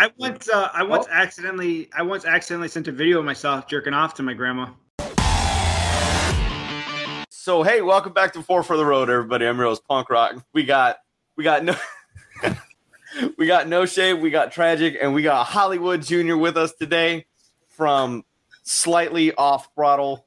I once uh, I once oh. accidentally I once accidentally sent a video of myself jerking off to my grandma. So hey, welcome back to Four for the Road, everybody. I'm Rose Punk Rock. We got we got no we got No Shame, we got tragic, and we got Hollywood Junior with us today from slightly off throttle.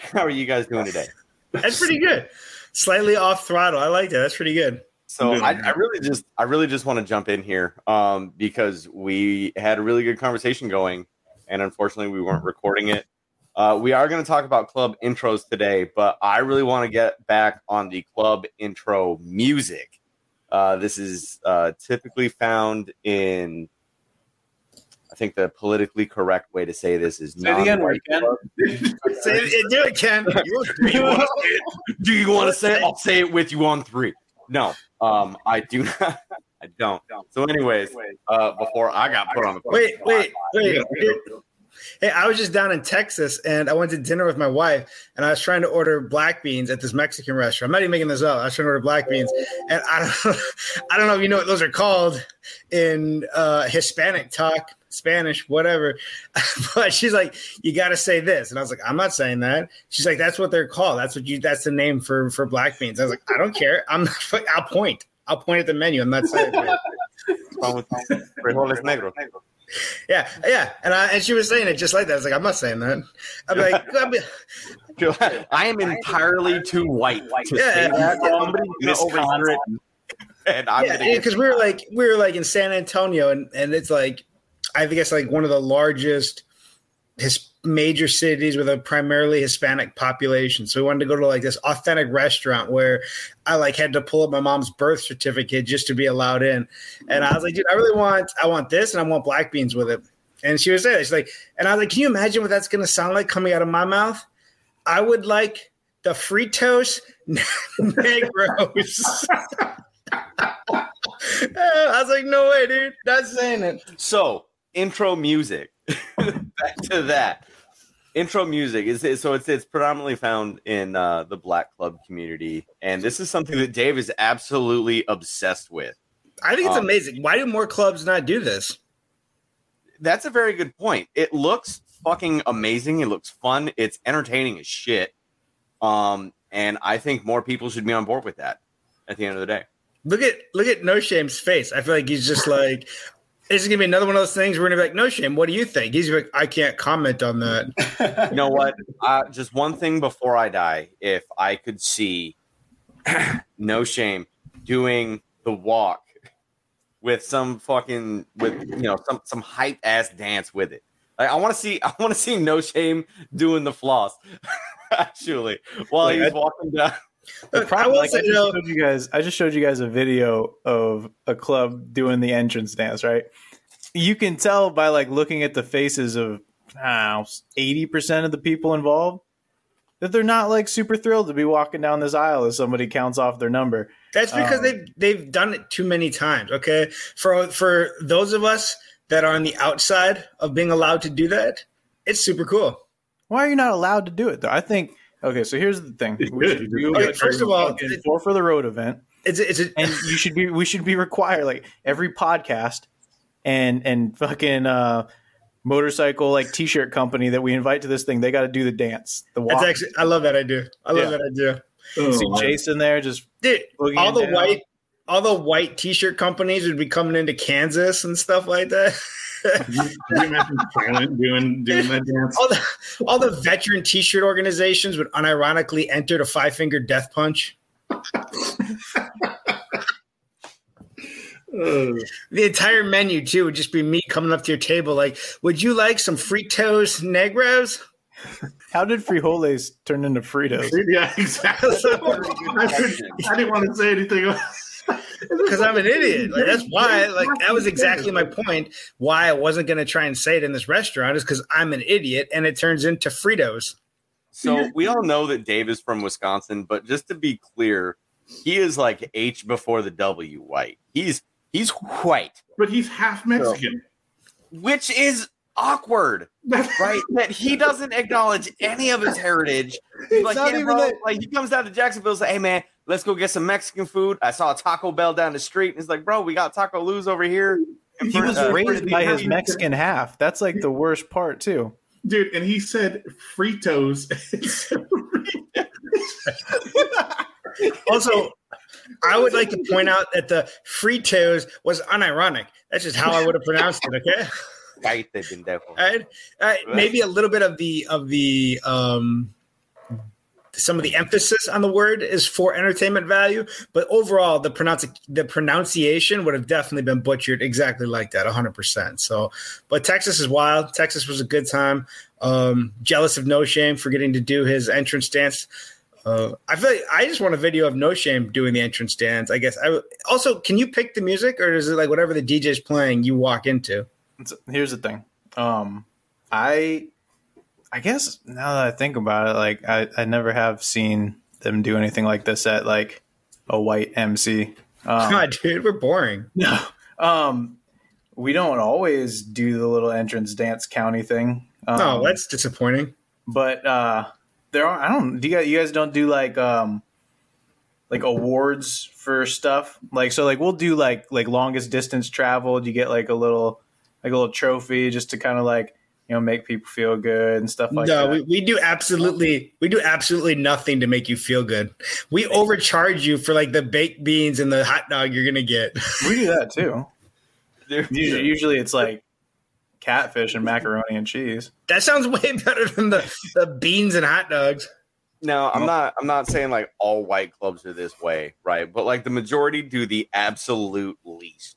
How are you guys doing today? That's pretty good. Slightly off throttle. I like that. That's pretty good. So I, I, really just I really just want to jump in here um, because we had a really good conversation going, and unfortunately we weren't recording it. Uh, we are going to talk about club intros today, but I really want to get back on the club intro music. Uh, this is uh, typically found in I think the politically correct way to say this is say it again, Ken. say it, do it, Ken. do you want to say it? I'll say it with you on three. No, um, I do not. I don't. So, anyways, uh, before I got put on the wait, wait, wait. Hey, I was just down in Texas and I went to dinner with my wife and I was trying to order black beans at this Mexican restaurant. I'm not even making this up. I was trying to order black beans and I don't, I don't know if you know what those are called in uh, Hispanic talk, Spanish, whatever. but she's like, you got to say this, and I was like, I'm not saying that. She's like, that's what they're called. That's what you. That's the name for for black beans. I was like, I don't care. I'm. Not, I'll point. I'll point at the menu. I'm not saying. Frijoles negros. Yeah, yeah, and I, and she was saying it just like that. I was like, I'm not saying that. I'm like, I'm, I am entirely too white to yeah, say that. Somebody misconstrued and I'm yeah, because we were like we were like in San Antonio, and and it's like I think it's like one of the largest his major cities with a primarily Hispanic population. So we wanted to go to like this authentic restaurant where I like had to pull up my mom's birth certificate just to be allowed in. And I was like, dude, I really want I want this and I want black beans with it. And she was there. She's like, and I was like, can you imagine what that's gonna sound like coming out of my mouth? I would like the Fritos Negros. I was like, no way, dude. Not saying it. So, intro music. Back to that. Intro music is so it's it's predominantly found in uh, the black club community, and this is something that Dave is absolutely obsessed with. I think it's um, amazing. Why do more clubs not do this? That's a very good point. It looks fucking amazing. It looks fun. It's entertaining as shit. Um, and I think more people should be on board with that. At the end of the day, look at look at No Shame's face. I feel like he's just like, this is gonna be another one of those things. We're gonna be like, No Shame, what do you think? He's like, I can't comment on that. you know what? Uh, just one thing before I die, if I could see No Shame doing the walk with some fucking with you know some some hype ass dance with it. Like I want to see I want to see No Shame doing the floss. Actually, while Wait, he's I, walking down. Look, I, like, I just showed you guys. I just showed you guys a video of a club doing the entrance dance. Right, you can tell by like looking at the faces of eighty percent of the people involved that they're not like super thrilled to be walking down this aisle as somebody counts off their number. That's because um, they've they've done it too many times. Okay, for for those of us that are on the outside of being allowed to do that, it's super cool. Why are you not allowed to do it though? I think okay. So here's the thing: we should do okay, first of all, four for the road event. It's it's a, and you should be we should be required like every podcast and and fucking uh motorcycle like t-shirt company that we invite to this thing they got to do the dance the walk. That's actually i love that idea i love yeah. that idea oh, see jason there just Dude, all the down. white all the white t-shirt companies would be coming into kansas and stuff like that you, you imagine silent doing doing that dance? All the all the veteran T-shirt organizations would unironically enter the five finger death punch. Uh. the entire menu too would just be me coming up to your table like, "Would you like some Fritos Negros?" How did frijoles turn into Fritos? Yeah, exactly. I, didn't want to say anything because I'm an idiot. Like that's why. Like that was exactly my point. Why I wasn't going to try and say it in this restaurant is because I'm an idiot, and it turns into Fritos. So we all know that Dave is from Wisconsin, but just to be clear, he is like H before the W white. He's he's white, but he's half Mexican, so, which is awkward, right? that he doesn't acknowledge any of his heritage. He's like, yeah, bro, like he comes down to Jacksonville, say, "Hey man, let's go get some Mexican food." I saw a Taco Bell down the street, and it's like, "Bro, we got Taco Luz over here." he was uh, raised by his Mexican half. That's like the worst part too. Dude, and he said Fritos. also, I would like to point out that the Fritos was unironic. That's just how I would have pronounced it. Okay. Right? Maybe a little bit of the of the um, some of the emphasis on the word is for entertainment value, but overall the pronounce the pronunciation would have definitely been butchered exactly like that, hundred percent. So, but Texas is wild. Texas was a good time. Um, jealous of No Shame for getting to do his entrance dance. Uh, I feel like I just want a video of No Shame doing the entrance dance. I guess. I also can you pick the music or is it like whatever the DJ's playing you walk into? Here's the thing. Um, I I guess now that I think about it, like I, I never have seen them do anything like this at like a white MC. Um, God, dude, we're boring. No, um, we don't always do the little entrance dance county thing. Um, oh, that's disappointing. But uh, there are. I don't. Do you guys, you guys don't do like um, like awards for stuff? Like so, like we'll do like like longest distance traveled. You get like a little like a little trophy just to kind of like you know make people feel good and stuff like no, that. No, we, we do absolutely we do absolutely nothing to make you feel good. We overcharge you for like the baked beans and the hot dog you're gonna get. We do that too. usually, usually it's like catfish and macaroni and cheese. That sounds way better than the, the beans and hot dogs. No, I'm not I'm not saying like all white clubs are this way, right? But like the majority do the absolute least.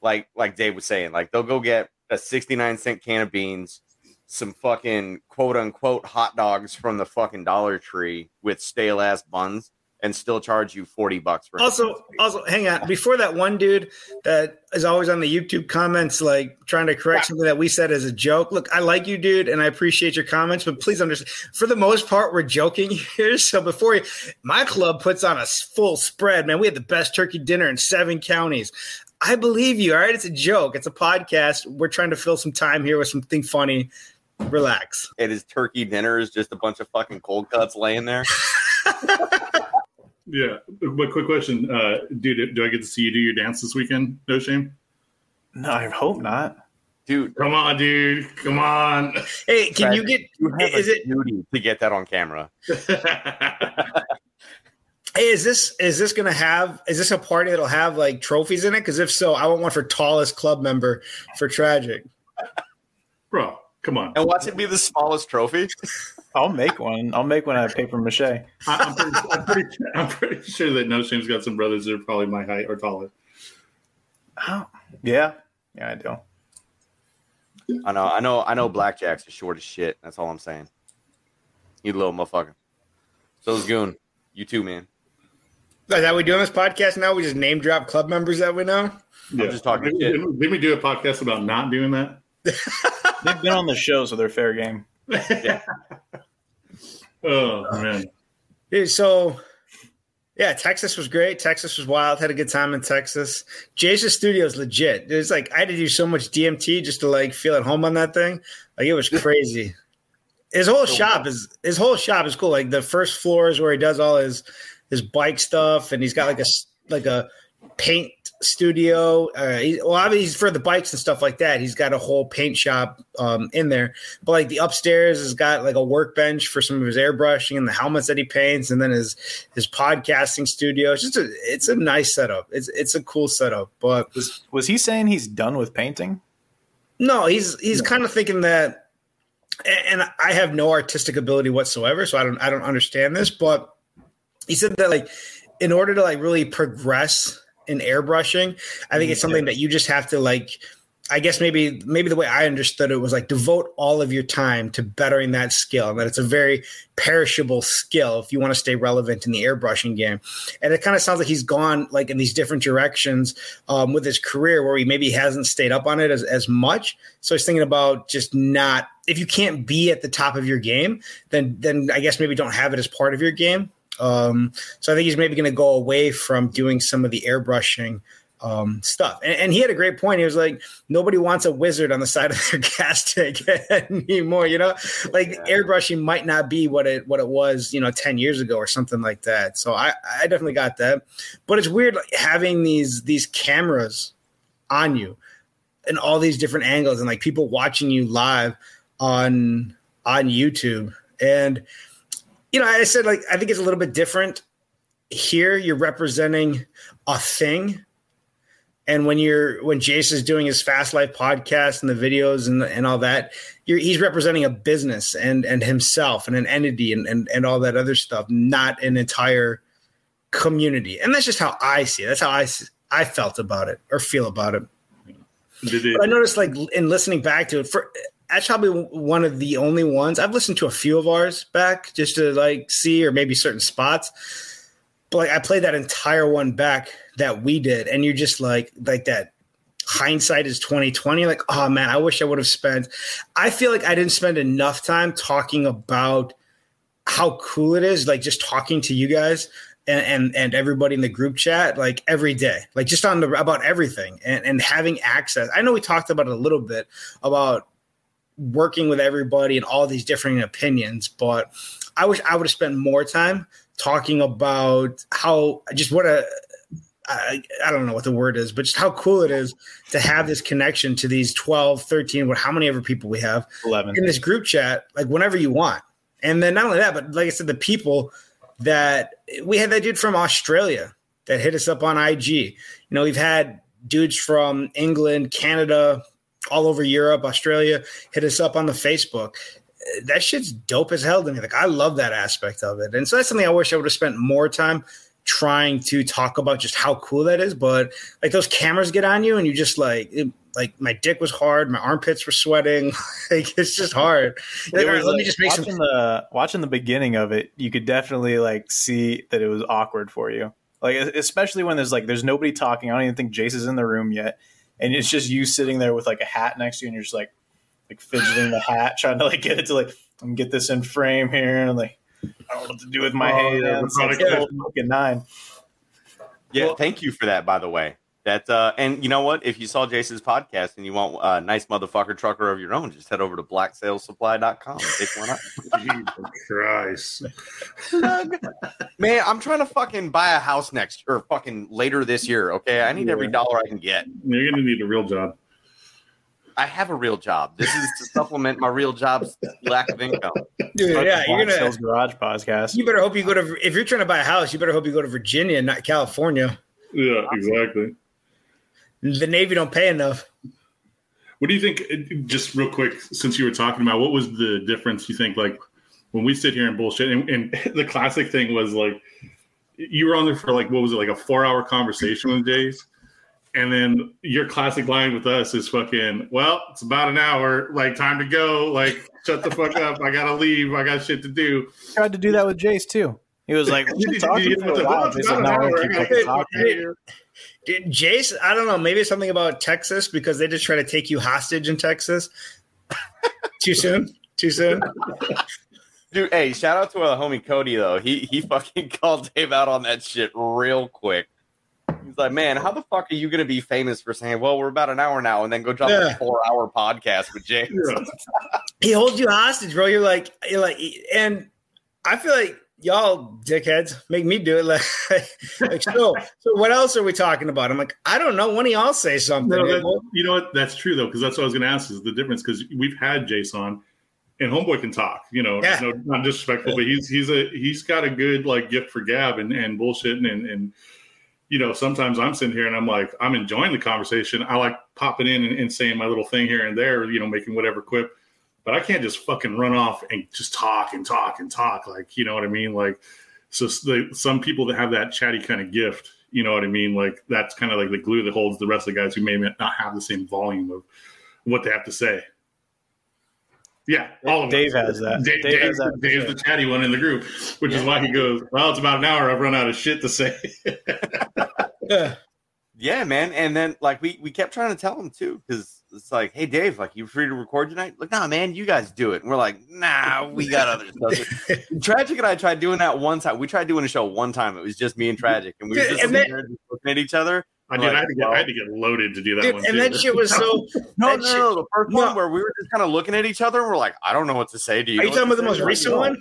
Like like Dave was saying, like they'll go get a 69 cent can of beans, some fucking quote unquote hot dogs from the fucking Dollar Tree with stale ass buns and still charge you 40 bucks for also also hang on. Before that one dude that is always on the youtube comments like trying to correct yeah. something that we said as a joke. Look i like you dude and i appreciate your comments but please understand for the most part we're joking here. So before you, my club puts on a full spread man. We had the best turkey dinner in seven counties I believe you. All right. It's a joke. It's a podcast. We're trying to fill some time here with something funny. Relax. It is turkey dinner is just a bunch of fucking cold cuts laying there. yeah. But quick question. Uh, dude, do I get to see you do your dance this weekend? No shame. No, I hope not. Dude, come on, dude. Come on. Hey, can you get you have is it duty to get that on camera? Hey, is this is this gonna have is this a party that'll have like trophies in it? Because if so, I want one for tallest club member for tragic. Bro, come on. And watch it be the smallest trophy. I'll make one. I'll make one out of paper mache. I, am pretty, I'm, pretty, I'm pretty sure that No Shame's got some brothers that are probably my height or taller. Oh, yeah, yeah, I do. I know, I know, I know. Blackjack's is short as shit. That's all I'm saying. You little motherfucker. So is Goon. You too, man. Is that we doing this podcast now? We just name drop club members that we know. Yeah. I'm just talking did, shit. Didn't we do a podcast about not doing that? They've been on the show, so they're fair game. Yeah. oh man. Dude, so yeah, Texas was great. Texas was wild. Had a good time in Texas. Jay's studio is legit. It's like I had to do so much DMT just to like feel at home on that thing. Like it was crazy. His whole shop is his whole shop is cool. Like the first floor is where he does all his his bike stuff, and he's got like a like a paint studio. Uh, he, well, mean, he's for the bikes and stuff like that. He's got a whole paint shop um, in there. But like the upstairs has got like a workbench for some of his airbrushing and the helmets that he paints, and then his his podcasting studio. It's just a it's a nice setup. It's it's a cool setup. But was was he saying he's done with painting? No, he's he's no. kind of thinking that. And I have no artistic ability whatsoever, so I don't I don't understand this, but he said that like in order to like really progress in airbrushing, I think it's something that you just have to like I guess maybe maybe the way I understood it was like devote all of your time to bettering that skill, and that it's a very perishable skill if you want to stay relevant in the airbrushing game. And it kind of sounds like he's gone like in these different directions um, with his career, where he maybe hasn't stayed up on it as, as much. So he's thinking about just not if you can't be at the top of your game, then then I guess maybe don't have it as part of your game. Um, so I think he's maybe going to go away from doing some of the airbrushing um, stuff. And, and, he had a great point. He was like, nobody wants a wizard on the side of their gas tank anymore. You know, like yeah. airbrushing might not be what it what it was, you know, ten years ago or something like that. So I, I definitely got that. But it's weird like, having these these cameras on you in all these different angles and like people watching you live on on YouTube. And you know, I said like I think it's a little bit different here. You're representing a thing. And when you're when Jace is doing his Fast Life podcast and the videos and and all that, he's representing a business and and himself and an entity and, and and all that other stuff, not an entire community. And that's just how I see it. That's how I I felt about it or feel about it. But I noticed, like in listening back to it, for that's probably one of the only ones I've listened to a few of ours back just to like see or maybe certain spots. But like I played that entire one back that we did, and you're just like like that hindsight is 2020 like oh man i wish i would have spent i feel like i didn't spend enough time talking about how cool it is like just talking to you guys and, and, and everybody in the group chat like every day, like just on the about everything and, and having access. I know we talked about it a little bit about working with everybody and all these different opinions, but I wish I would have spent more time talking about how just what a I, I don't know what the word is, but just how cool it is to have this connection to these 12, 13, what how many ever people we have 11 in this group chat, like whenever you want. And then not only that, but like I said, the people that we had that dude from Australia that hit us up on IG. You know, we've had dudes from England, Canada, all over Europe, Australia hit us up on the Facebook. That shit's dope as hell to me. Like I love that aspect of it. And so that's something I wish I would have spent more time trying to talk about just how cool that is. But like those cameras get on you and you just like it, like my dick was hard, my armpits were sweating. like it's just hard. Like, right, let me just make watching some. The, watching the beginning of it, you could definitely like see that it was awkward for you. Like especially when there's like there's nobody talking. I don't even think Jace is in the room yet, and it's just you sitting there with like a hat next to you, and you're just like like fidgeting the hat, trying to like get it to like I'm get this in frame here, and like I don't know what to do with my oh, hands. Yeah, nine. Yeah, well, thank you for that, by the way. That uh, and you know what? If you saw Jason's podcast and you want a nice motherfucker trucker of your own, just head over to blacksalessupply.com and pick one up. Jesus Christ. Man, I'm trying to fucking buy a house next or fucking later this year. Okay. I need yeah. every dollar I can get. You're gonna need a real job. I have a real job. This is to supplement my real job's lack of income. Dude, yeah, you're gonna sales garage podcast. You better hope you go to if you're trying to buy a house, you better hope you go to Virginia, not California. Yeah, exactly the Navy don't pay enough. What do you think? Uh, just real quick, since you were talking about what was the difference? You think like when we sit here and bullshit, and, and the classic thing was like you were on there for like what was it like a four hour conversation with Jace, and then your classic line with us is fucking well, it's about an hour, like time to go, like shut the fuck up, I gotta leave, I got shit to do. Tried to do that with Jace too. He was like, "What talking about?" Jace, I don't know. Maybe something about Texas because they just try to take you hostage in Texas. Too soon? Too soon? Dude, hey, shout out to our homie Cody though. He he fucking called Dave out on that shit real quick. He's like, man, how the fuck are you gonna be famous for saying, well, we're about an hour now, and then go drop yeah. a four hour podcast with James? he holds you hostage, bro. You're like, you're like, and I feel like y'all dickheads make me do it. Like, like so so what else are we talking about? I'm like i don't know. When y'all say something? No, that, you know what? That's true though because that's what i was going to ask is the difference because we've had jason and homeboy can talk you know yeah. no, not disrespectful but he's he's a he's got a good like gift for gab and, and bullshitting and and you know sometimes i'm sitting here and i'm like i'm enjoying the conversation. I like popping in and, and saying my little thing here and there you know making whatever quip but I can't just fucking run off and just talk and talk and talk. Like, you know what I mean? Like, so the, some people that have that chatty kind of gift, you know what I mean? Like, that's kind of like the glue that holds the rest of the guys who may not have the same volume of what they have to say. Yeah, all of Dave us. has that. Dave, Dave, Dave has that Dave's the chatty one in the group, which yeah. is why he goes, "Well, it's about an hour. I've run out of shit to say." yeah. yeah, man. And then like we we kept trying to tell him too because it's like, hey Dave, like you free to record tonight? Like, nah, man, you guys do it. And we're like, nah, we got other stuff. Tragic and I tried doing that one time. We tried doing a show one time. It was just me and Tragic, and we were just, then, looking at each other. I did. Like, I, had to get, I had to get loaded to do that dude, one. And too. that shit was so. no, no, no, The first no. one where we were just kind of looking at each other, and we're like, I don't know what to say. to you? Are you talking about the most recent one?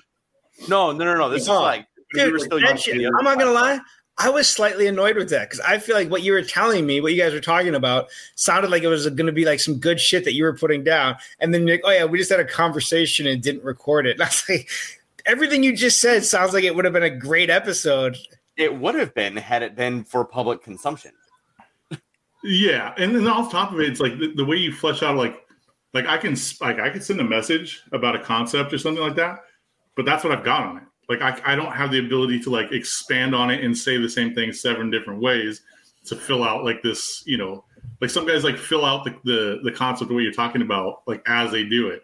No, no, no, no. This is like Dude, we that shit, I'm not gonna lie. I was slightly annoyed with that because I feel like what you were telling me, what you guys were talking about, sounded like it was going to be like some good shit that you were putting down, and then you're like, "Oh yeah, we just had a conversation and didn't record it." And I was like, everything you just said sounds like it would have been a great episode. It would have been had it been for public consumption. Yeah, and then off top of it, it's like the, the way you flesh out, like, like I can like I could send a message about a concept or something like that, but that's what I've got on it. Like I, I don't have the ability to like expand on it and say the same thing seven different ways to fill out like this, you know, like some guys like fill out the the, the concept of what you're talking about like as they do it.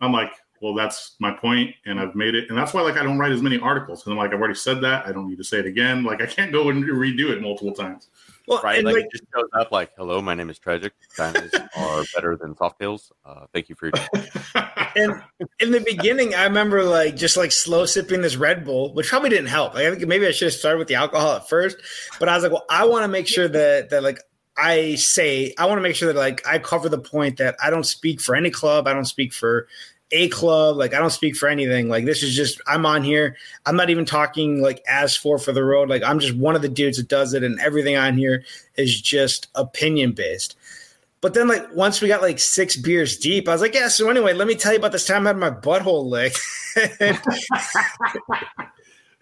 I'm like, well, that's my point, and I've made it, and that's why like I don't write as many articles. And I'm like, I've already said that. I don't need to say it again. Like I can't go and redo it multiple times. Well, right, like, like, it just shows up like, "Hello, my name is Tragic. Dynas are better than Softails. Uh, thank you for your time." and in the beginning, I remember like just like slow sipping this Red Bull, which probably didn't help. Like, I think maybe I should have started with the alcohol at first, but I was like, well, I want to make sure that that like I say I want to make sure that like I cover the point that I don't speak for any club. I don't speak for a club. Like I don't speak for anything. Like this is just I'm on here. I'm not even talking like as for for the road. Like I'm just one of the dudes that does it, and everything on here is just opinion based. But then, like once we got like six beers deep, I was like, "Yeah." So anyway, let me tell you about this time I had my butthole licked.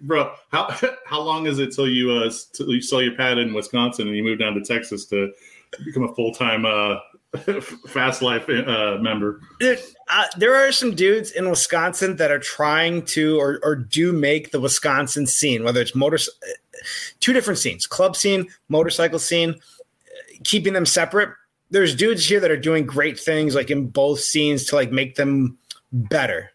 Bro, how how long is it till you uh till you sell your pad in Wisconsin and you move down to Texas to become a full time uh Fast Life uh, member. uh, there are some dudes in Wisconsin that are trying to or, or do make the Wisconsin scene, whether it's motor, two different scenes, club scene, motorcycle scene, keeping them separate. There's dudes here that are doing great things, like in both scenes, to like make them better.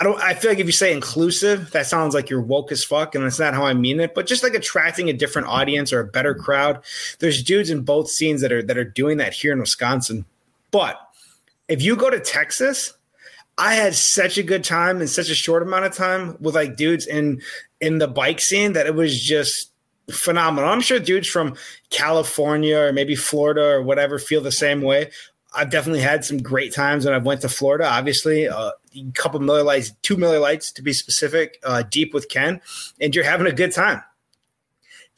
I don't. I feel like if you say inclusive, that sounds like you're woke as fuck, and that's not how I mean it. But just like attracting a different audience or a better crowd. There's dudes in both scenes that are that are doing that here in Wisconsin. But if you go to Texas, I had such a good time in such a short amount of time with like dudes in in the bike scene that it was just phenomenal. I'm sure dudes from California or maybe Florida or whatever feel the same way. I've definitely had some great times when I've went to Florida. Obviously, uh, a couple Miller Lites, two Miller Lites to be specific, uh, deep with Ken, and you're having a good time.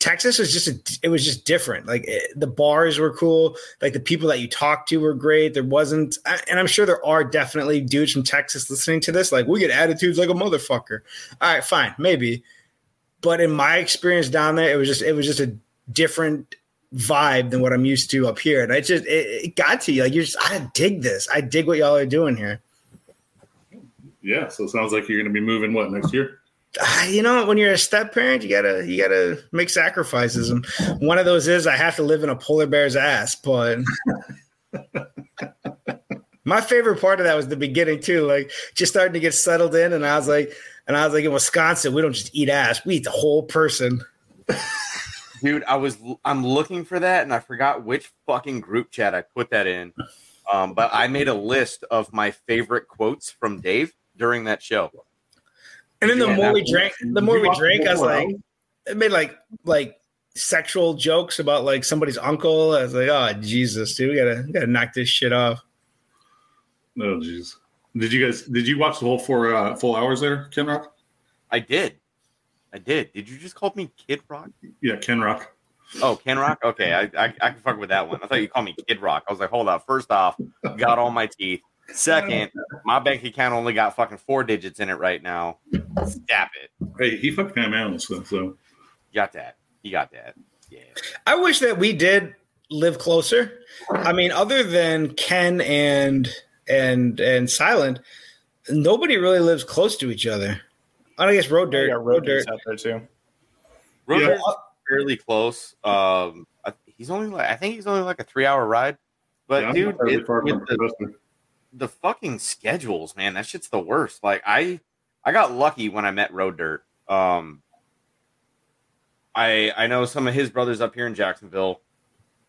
Texas was just a, it was just different. Like it, the bars were cool. Like the people that you talked to were great. There wasn't, and I'm sure there are definitely dudes from Texas listening to this. Like we get attitudes like a motherfucker. All right, fine, maybe. But in my experience down there, it was just it was just a different vibe than what I'm used to up here. And I just it, it got to you. Like you're just I dig this. I dig what y'all are doing here. Yeah, so it sounds like you're gonna be moving what next year? Uh, you know, when you're a step parent, you gotta you gotta make sacrifices, and one of those is I have to live in a polar bear's ass. But my favorite part of that was the beginning too, like just starting to get settled in, and I was like, and I was like, in Wisconsin, we don't just eat ass, we eat the whole person dude. I was I'm looking for that, and I forgot which fucking group chat I put that in. Um, but I made a list of my favorite quotes from Dave during that show. And then the more we drank, the more we drank, I was like, it made like like sexual jokes about like somebody's uncle. I was like, oh Jesus, dude, we gotta we gotta knock this shit off. Oh jeez. Did you guys did you watch the whole four uh, full hours there, Ken Rock? I did. I did. Did you just call me Kid Rock? Yeah, Ken Rock. Oh, Ken Rock. Okay, I, I I can fuck with that one. I thought you called me Kid Rock. I was like, hold up. First off, got all my teeth. Second, my bank account only got fucking four digits in it right now. Stop it. Hey, he fucked Pam Anderson, so, so. got that. He got that. Yeah. I wish that we did live closer. I mean, other than Ken and and and Silent, nobody really lives close to each other. I guess road dirt. road, road dirt out there too. Road yeah. fairly close. Um, he's only like I think he's only like a three hour ride. But yeah, dude, it, with the, the fucking schedules, man, that shit's the worst. Like I, I got lucky when I met Road Dirt. Um, I I know some of his brothers up here in Jacksonville,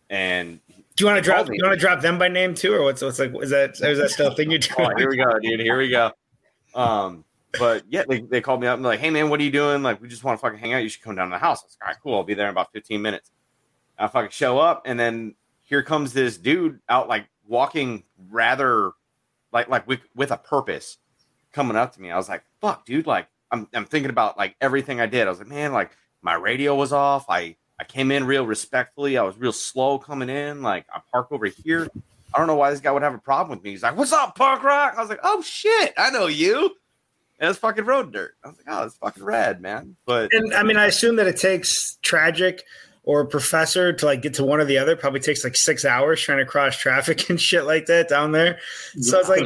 and do you want to drop? Do you want to drop them by name too, or what's what's like? Is that is that still a thing you're doing? oh, here we go, dude. Here we go. Um, but yeah, they, they called me up and like, hey man, what are you doing? Like, we just want to fucking hang out. You should come down to the house. I was like, all right, cool. I'll be there in about 15 minutes. I fucking show up, and then here comes this dude out like walking rather like like with with a purpose coming up to me. I was like, fuck, dude, like I'm I'm thinking about like everything I did. I was like, man, like my radio was off. I I came in real respectfully. I was real slow coming in. Like I park over here. I don't know why this guy would have a problem with me. He's like, "What's up, punk rock?" I was like, "Oh shit, I know you." And it's fucking road dirt. I was like, "Oh, it's fucking rad, man." But and I mean, I assume that it takes tragic or professor to like get to one or the other. Probably takes like six hours trying to cross traffic and shit like that down there. So it's like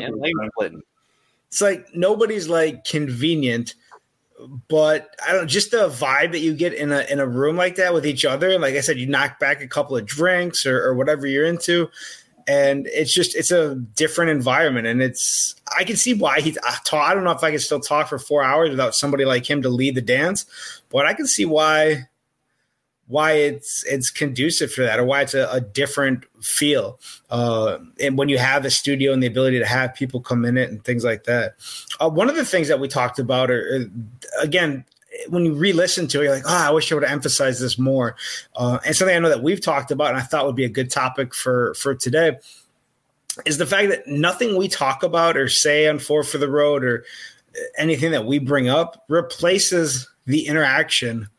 it's like nobody's like convenient but I don't just the vibe that you get in a in a room like that with each other. Like I said, you knock back a couple of drinks or, or whatever you're into, and it's just it's a different environment. And it's I can see why he. Uh, I don't know if I can still talk for four hours without somebody like him to lead the dance, but I can see why why it's it's conducive for that or why it's a, a different feel uh, and when you have a studio and the ability to have people come in it and things like that uh, one of the things that we talked about are, again when you re-listen to it, you're like, oh, I wish I would have emphasized this more. Uh, and something I know that we've talked about, and I thought would be a good topic for for today, is the fact that nothing we talk about or say on Four for the Road or anything that we bring up replaces the interaction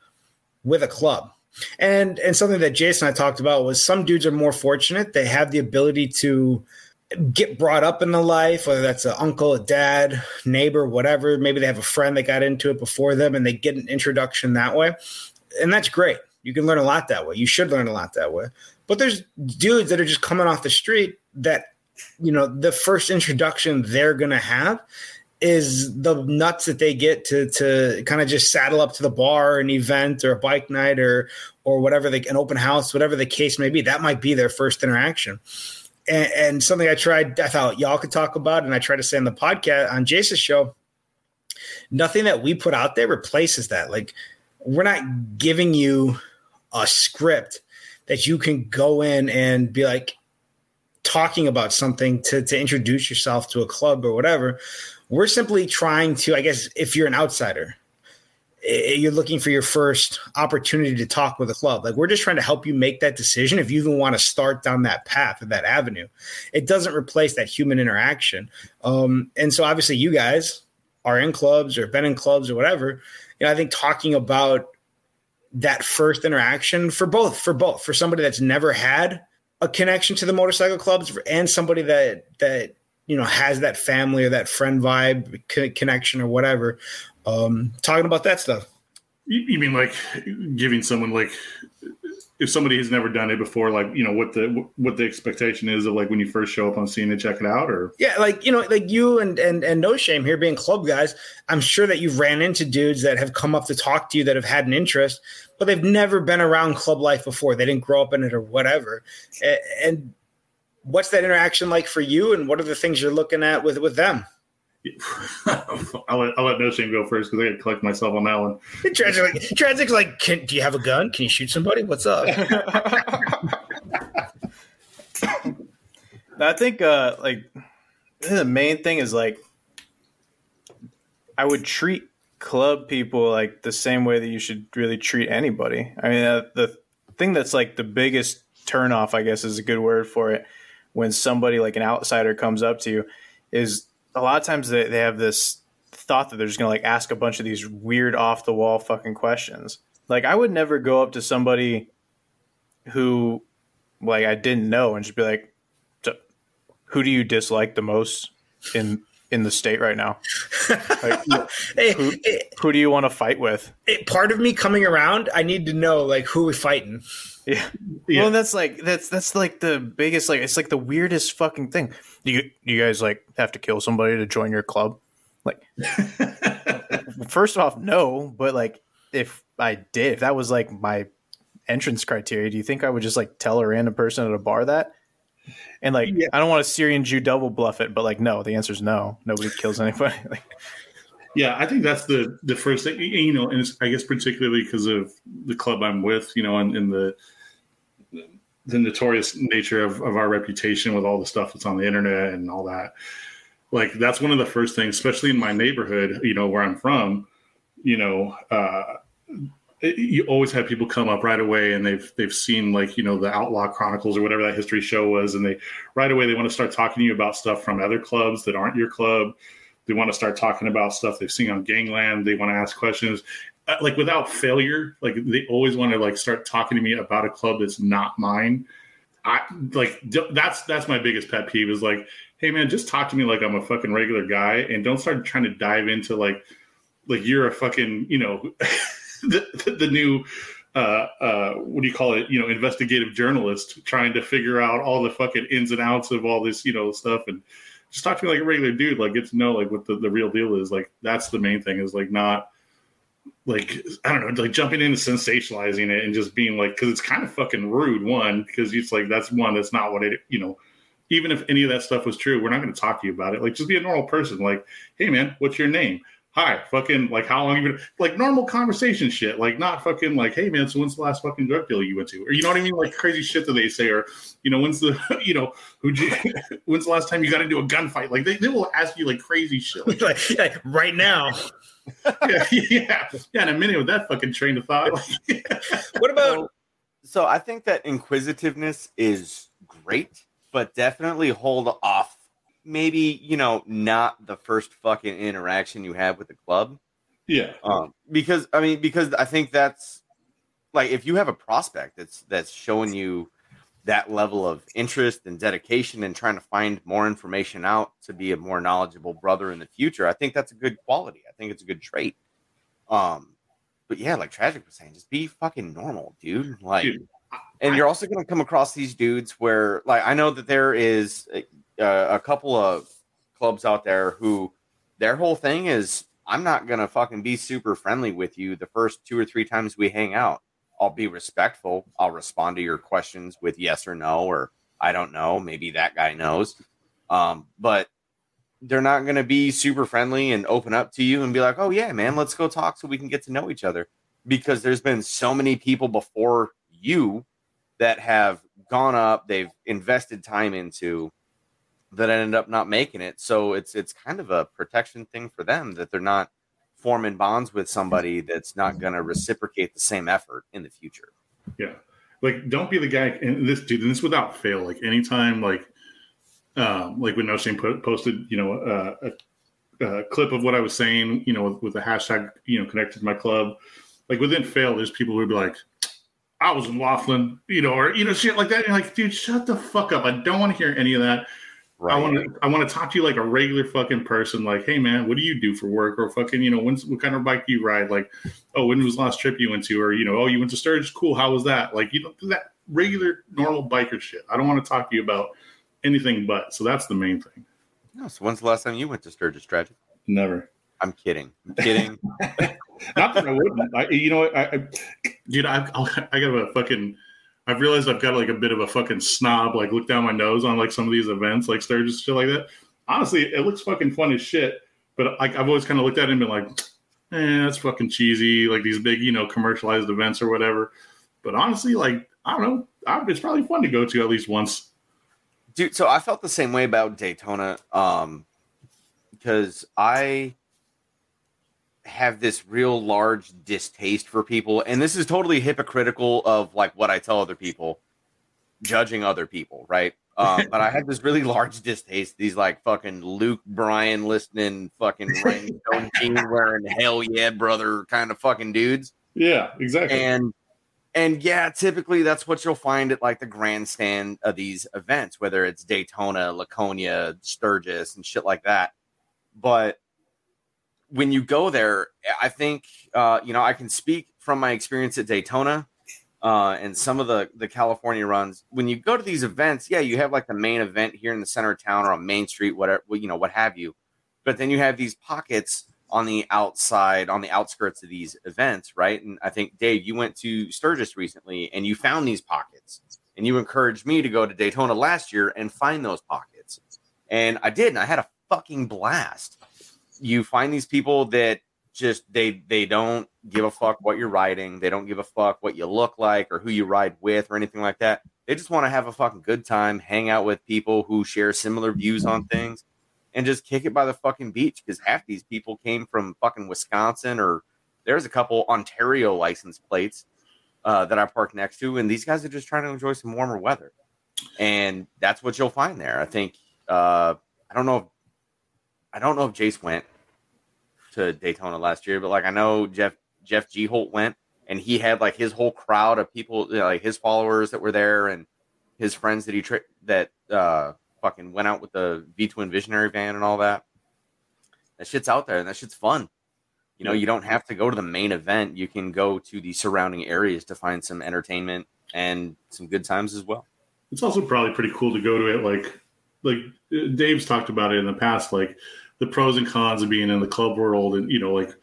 with a club. And and something that Jason and I talked about was some dudes are more fortunate; they have the ability to get brought up in the life, whether that's an uncle, a dad, neighbor, whatever. Maybe they have a friend that got into it before them, and they get an introduction that way, and that's great. You can learn a lot that way. You should learn a lot that way. But there's dudes that are just coming off the street that you know the first introduction they're gonna have is the nuts that they get to to kind of just saddle up to the bar, an event or a bike night or or whatever they an open house, whatever the case may be. That might be their first interaction. And, and something I tried, I thought y'all could talk about, and I tried to say on the podcast on Jason's show. Nothing that we put out there replaces that. Like we're not giving you a script that you can go in and be like talking about something to to introduce yourself to a club or whatever we're simply trying to, I guess, if you're an outsider, you're looking for your first opportunity to talk with a club. Like we're just trying to help you make that decision if you even want to start down that path or that avenue. It doesn't replace that human interaction. Um, and so obviously you guys are in clubs or been in clubs or whatever. You know, I think talking about that first interaction for both, for both, for somebody that's never had a connection to the motorcycle clubs and somebody that that you know has that family or that friend vibe connection or whatever um talking about that stuff. You mean like giving someone like if somebody has never done it before like you know what the what the expectation is of like when you first show up on scene to check it out or? Yeah like you know like you and and and no shame here being club guys i'm sure that you've ran into dudes that have come up to talk to you that have had an interest but they've never been around club life before they didn't grow up in it or whatever and what's that interaction like for you, and what are the things you're looking at with with them? I'll let, I'll let No Shame go first because I got to collect myself on that one. Tragic's like, like can, do you have a gun? Can you shoot somebody? What's up? I think uh, like the main thing is like I would treat club people like the same way that you should really treat anybody. I mean, uh, the thing that's like the biggest turnoff, I guess, is a good word for it, when somebody like an outsider comes up to you is a lot of times they, they have this thought that they're just to like ask a bunch of these weird off the wall fucking questions. Like I would never go up to somebody who like I didn't know and just be like, who do you dislike the most in in the state right now? Like, hey, who, who, do you want to fight with? part of me coming around, I need to know like who we fighting. Yeah. yeah. Well, that's like that's that's like the biggest like it's like the weirdest fucking thing. Do you do you guys like have to kill somebody to join your club? Like, first off, no. But like, if I did, if that was like my entrance criteria, do you think I would just like tell a random person at a bar that? And like, yeah. I don't want a Syrian Jew double bluff it, but like, no. The answer is no. Nobody kills anybody. like, yeah, I think that's the the first thing. You know, and I guess particularly because of the club I'm with, you know, and, and the the notorious nature of, of our reputation with all the stuff that's on the internet and all that. Like that's one of the first things, especially in my neighborhood, you know, where I'm from, you know, uh, you always have people come up right away and they've they've seen like you know the outlaw chronicles or whatever that history show was and they right away they want to start talking to you about stuff from other clubs that aren't your club. They want to start talking about stuff they've seen on gangland. They want to ask questions. Uh, like without failure, like they always want to like start talking to me about a club that's not mine. I like that's that's my biggest pet peeve is like, hey man, just talk to me like I'm a fucking regular guy, and don't start trying to dive into like like you're a fucking you know the, the, new uh, uh, what do you call it? You know, investigative journalist trying to figure out all the fucking ins and outs of all this, you know, stuff, and just talk to me like a regular dude. Like, get to know like what the, the real deal is. Like, that's the main thing. Is like not like I don't know, like jumping into sensationalizing it and just being like, because it's kind of fucking rude. One, because it's like that's one that's not what it, you know. Even if any of that stuff was true, we're not going to talk to you about it. Like, just be a normal person. Like, hey man, what's your name? Hi, fucking like how long you been like normal conversation shit, like not fucking like, hey man, so when's the last fucking drug deal you went to? Or you know what I mean? Like crazy shit that they say, or you know, when's the you know, who you when's the last time you got into a gunfight? Like they, they will ask you like crazy shit. like, like right now. yeah, yeah, yeah. In a minute with that fucking train of thought. what about so I think that inquisitiveness is great, but definitely hold off maybe you know not the first fucking interaction you have with the club. Yeah. Um, because I mean, because I think that's like if you have a prospect that's that's showing you that level of interest and dedication and trying to find more information out to be a more knowledgeable brother in the future, I think that's a good quality. I think it's a good trait. Um, but yeah, like Tragic was saying, just be fucking normal, dude. Like, dude, and you're also going to come across these dudes where, like, I know that there is uh, a couple of clubs out there who their whole thing is I'm not gonna fucking be super friendly with you the first two or three times we hang out. I'll be respectful. I'll respond to your questions with yes or no, or I don't know. Maybe that guy knows. Um, but they're not going to be super friendly and open up to you and be like, oh, yeah, man, let's go talk so we can get to know each other. Because there's been so many people before you that have gone up, they've invested time into, that ended up not making it. So it's it's kind of a protection thing for them that they're not forming bonds with somebody that's not going to reciprocate the same effort in the future. Yeah, like don't be the guy. And this dude, and this without fail. Like anytime, like um, like when No Shame put, posted, you know, uh, a, a, clip of what I was saying, you know, with, with the hashtag, you know, connected to my club. Like within fail, there's people who would be like, I was in Laughlin, you know, or you know, shit like that. And like, dude, shut the fuck up. I don't want to hear any of that. Right. I want to I want to talk to you like a regular fucking person. Like, hey man, what do you do for work? Or fucking, you know, when's what kind of bike do you ride? Like, oh, when was the last trip you went to? Or you know, oh, you went to Sturgis. Cool. How was that? Like, you know, that regular normal biker shit. I don't want to talk to you about anything but. So that's the main thing. No, so when's the last time you went to Sturgis Tragic? Never. I'm kidding. I'm kidding. Not that I wouldn't. I, you know what, I, I dude, I, I got a fucking I've realized I've got like a bit of a fucking snob, like look down my nose on like some of these events, like Sturgis shit like that. Honestly, it looks fucking fun as shit. But like I've always kind of looked at it and been like, eh, that's fucking cheesy, like these big, you know, commercialized events or whatever. But honestly, like, I don't know. It's probably fun to go to at least once. Dude, so I felt the same way about Daytona. Um because I have this real large distaste for people and this is totally hypocritical of like what i tell other people judging other people right? Um, but i have this really large distaste these like fucking luke bryan listening fucking wearing hell yeah brother kind of fucking dudes. Yeah exactly. And and yeah typically that's what you'll find at like the grandstand of these events whether it's daytona laconia sturgis and shit like that. But when you go there, I think uh, you know I can speak from my experience at Daytona uh, and some of the the California runs. When you go to these events, yeah, you have like the main event here in the center of town or on Main Street, whatever you know, what have you. But then you have these pockets on the outside, on the outskirts of these events, right? And I think Dave, you went to Sturgis recently, and you found these pockets, and you encouraged me to go to Daytona last year and find those pockets, and I did, and I had a fucking blast you find these people that just they they don't give a fuck what you're riding. They don't give a fuck what you look like or who you ride with or anything like that. They just want to have a fucking good time, hang out with people who share similar views on things, and just kick it by the fucking beach. Because half these people came from fucking Wisconsin or there's a couple Ontario license plates uh, that I park next to, and these guys are just trying to enjoy some warmer weather, and that's what you'll find there. I think uh, I don't know if I don't know if Jace went to Daytona last year, but like I know Jeff Jeff G Holt went, and he had like his whole crowd of people, you know, like his followers that were there, and his friends that he tri- that uh fucking went out with the V Twin Visionary van and all that. That shit's out there, and that shit's fun. You know, you don't have to go to the main event. You can go to the surrounding areas to find some entertainment and some good times as well. It's also probably pretty cool to go to it. Like, like uh, Dave's talked about it in the past, like the pros and cons of being in the club world, and you know, like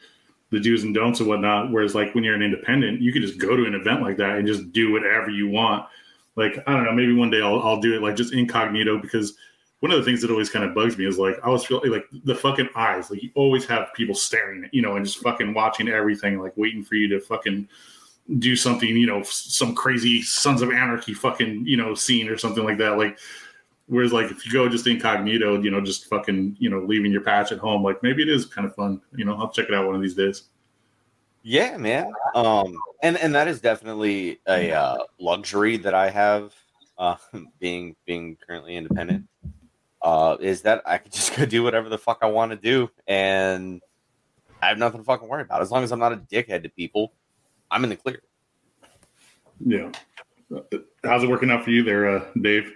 the do's and don'ts and whatnot. Whereas, like when you're an independent, you can just go to an event like that and just do whatever you want. Like, I don't know, maybe one day I'll, I'll do it like just incognito because one of the things that always kind of bugs me is like I was feeling like the fucking eyes. Like you always have people staring, you know, and just fucking watching everything, like waiting for you to fucking do something, you know, some crazy Sons of Anarchy fucking, you know, scene or something like that. Like, whereas like if you go just incognito, you know, just fucking, you know, leaving your patch at home, like maybe it is kind of fun. You know, I'll check it out one of these days. Yeah, man. Um, and and that is definitely a uh, luxury that I have, uh, being being currently independent uh, is that I can just go do whatever the fuck I want to do, and I have nothing to fucking worry about. As long as I'm not a dickhead to people, I'm in the clear. Yeah. How's it working out for you there, uh, Dave?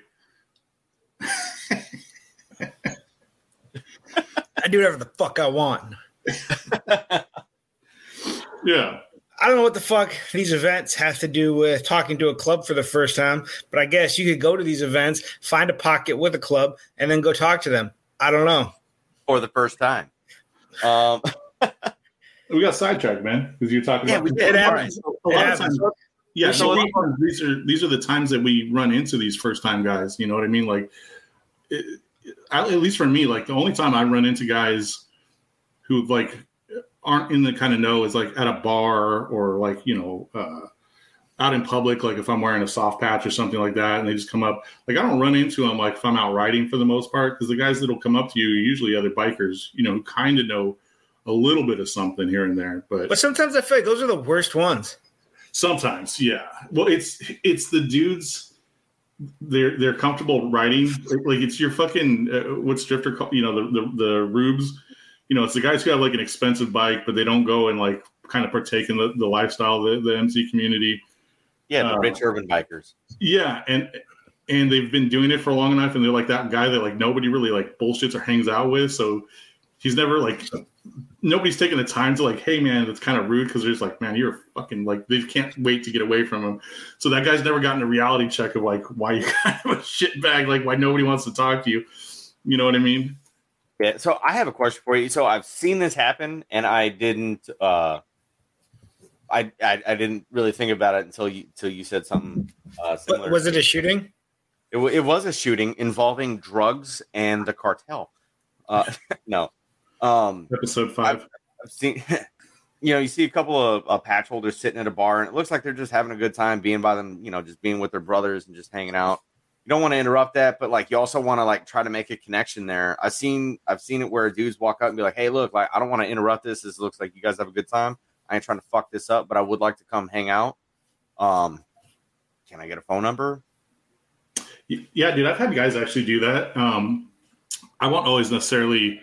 I do whatever the fuck I want. yeah. I don't know what the fuck these events have to do with talking to a club for the first time, but I guess you could go to these events, find a pocket with a club, and then go talk to them. I don't know. For the first time. Um, we got sidetracked, man, because you're talking yeah, about. We did. It happens. A lot of times, yeah, so these are these are the times that we run into these first time guys. You know what I mean? Like, it, at least for me, like the only time I run into guys who like aren't in the kind of know is like at a bar or like you know uh, out in public like if i'm wearing a soft patch or something like that and they just come up like i don't run into them like if i'm out riding for the most part because the guys that'll come up to you are usually other bikers you know who kind of know a little bit of something here and there but but sometimes i feel like those are the worst ones sometimes yeah well it's it's the dudes they're they're comfortable riding like, like it's your fucking uh, what's drifter called you know the the, the rubes you know, it's the guys who have like an expensive bike, but they don't go and like kind of partake in the, the lifestyle, the, the MC community. Yeah, the uh, rich urban bikers. Yeah, and and they've been doing it for long enough, and they're like that guy that like nobody really like bullshits or hangs out with. So he's never like nobody's taking the time to like, hey man, that's kind of rude because they're just like, man, you're fucking like they can't wait to get away from him. So that guy's never gotten a reality check of like why you kind of a shit bag, like why nobody wants to talk to you. You know what I mean? Yeah. So I have a question for you. So I've seen this happen, and I didn't. uh I, I, I didn't really think about it until you until you said something uh, similar. Was it a shooting? It, it was a shooting involving drugs and the cartel. Uh, no. Um, Episode 5 I've, I've seen. you know, you see a couple of uh, patch holders sitting at a bar, and it looks like they're just having a good time being by them. You know, just being with their brothers and just hanging out you don't want to interrupt that, but like you also want to like try to make a connection there. I've seen I've seen it where dudes walk up and be like, "Hey, look, like I don't want to interrupt this. This looks like you guys have a good time. I ain't trying to fuck this up, but I would like to come hang out. Um, can I get a phone number?" Yeah, dude, I've had guys actually do that. Um, I won't always necessarily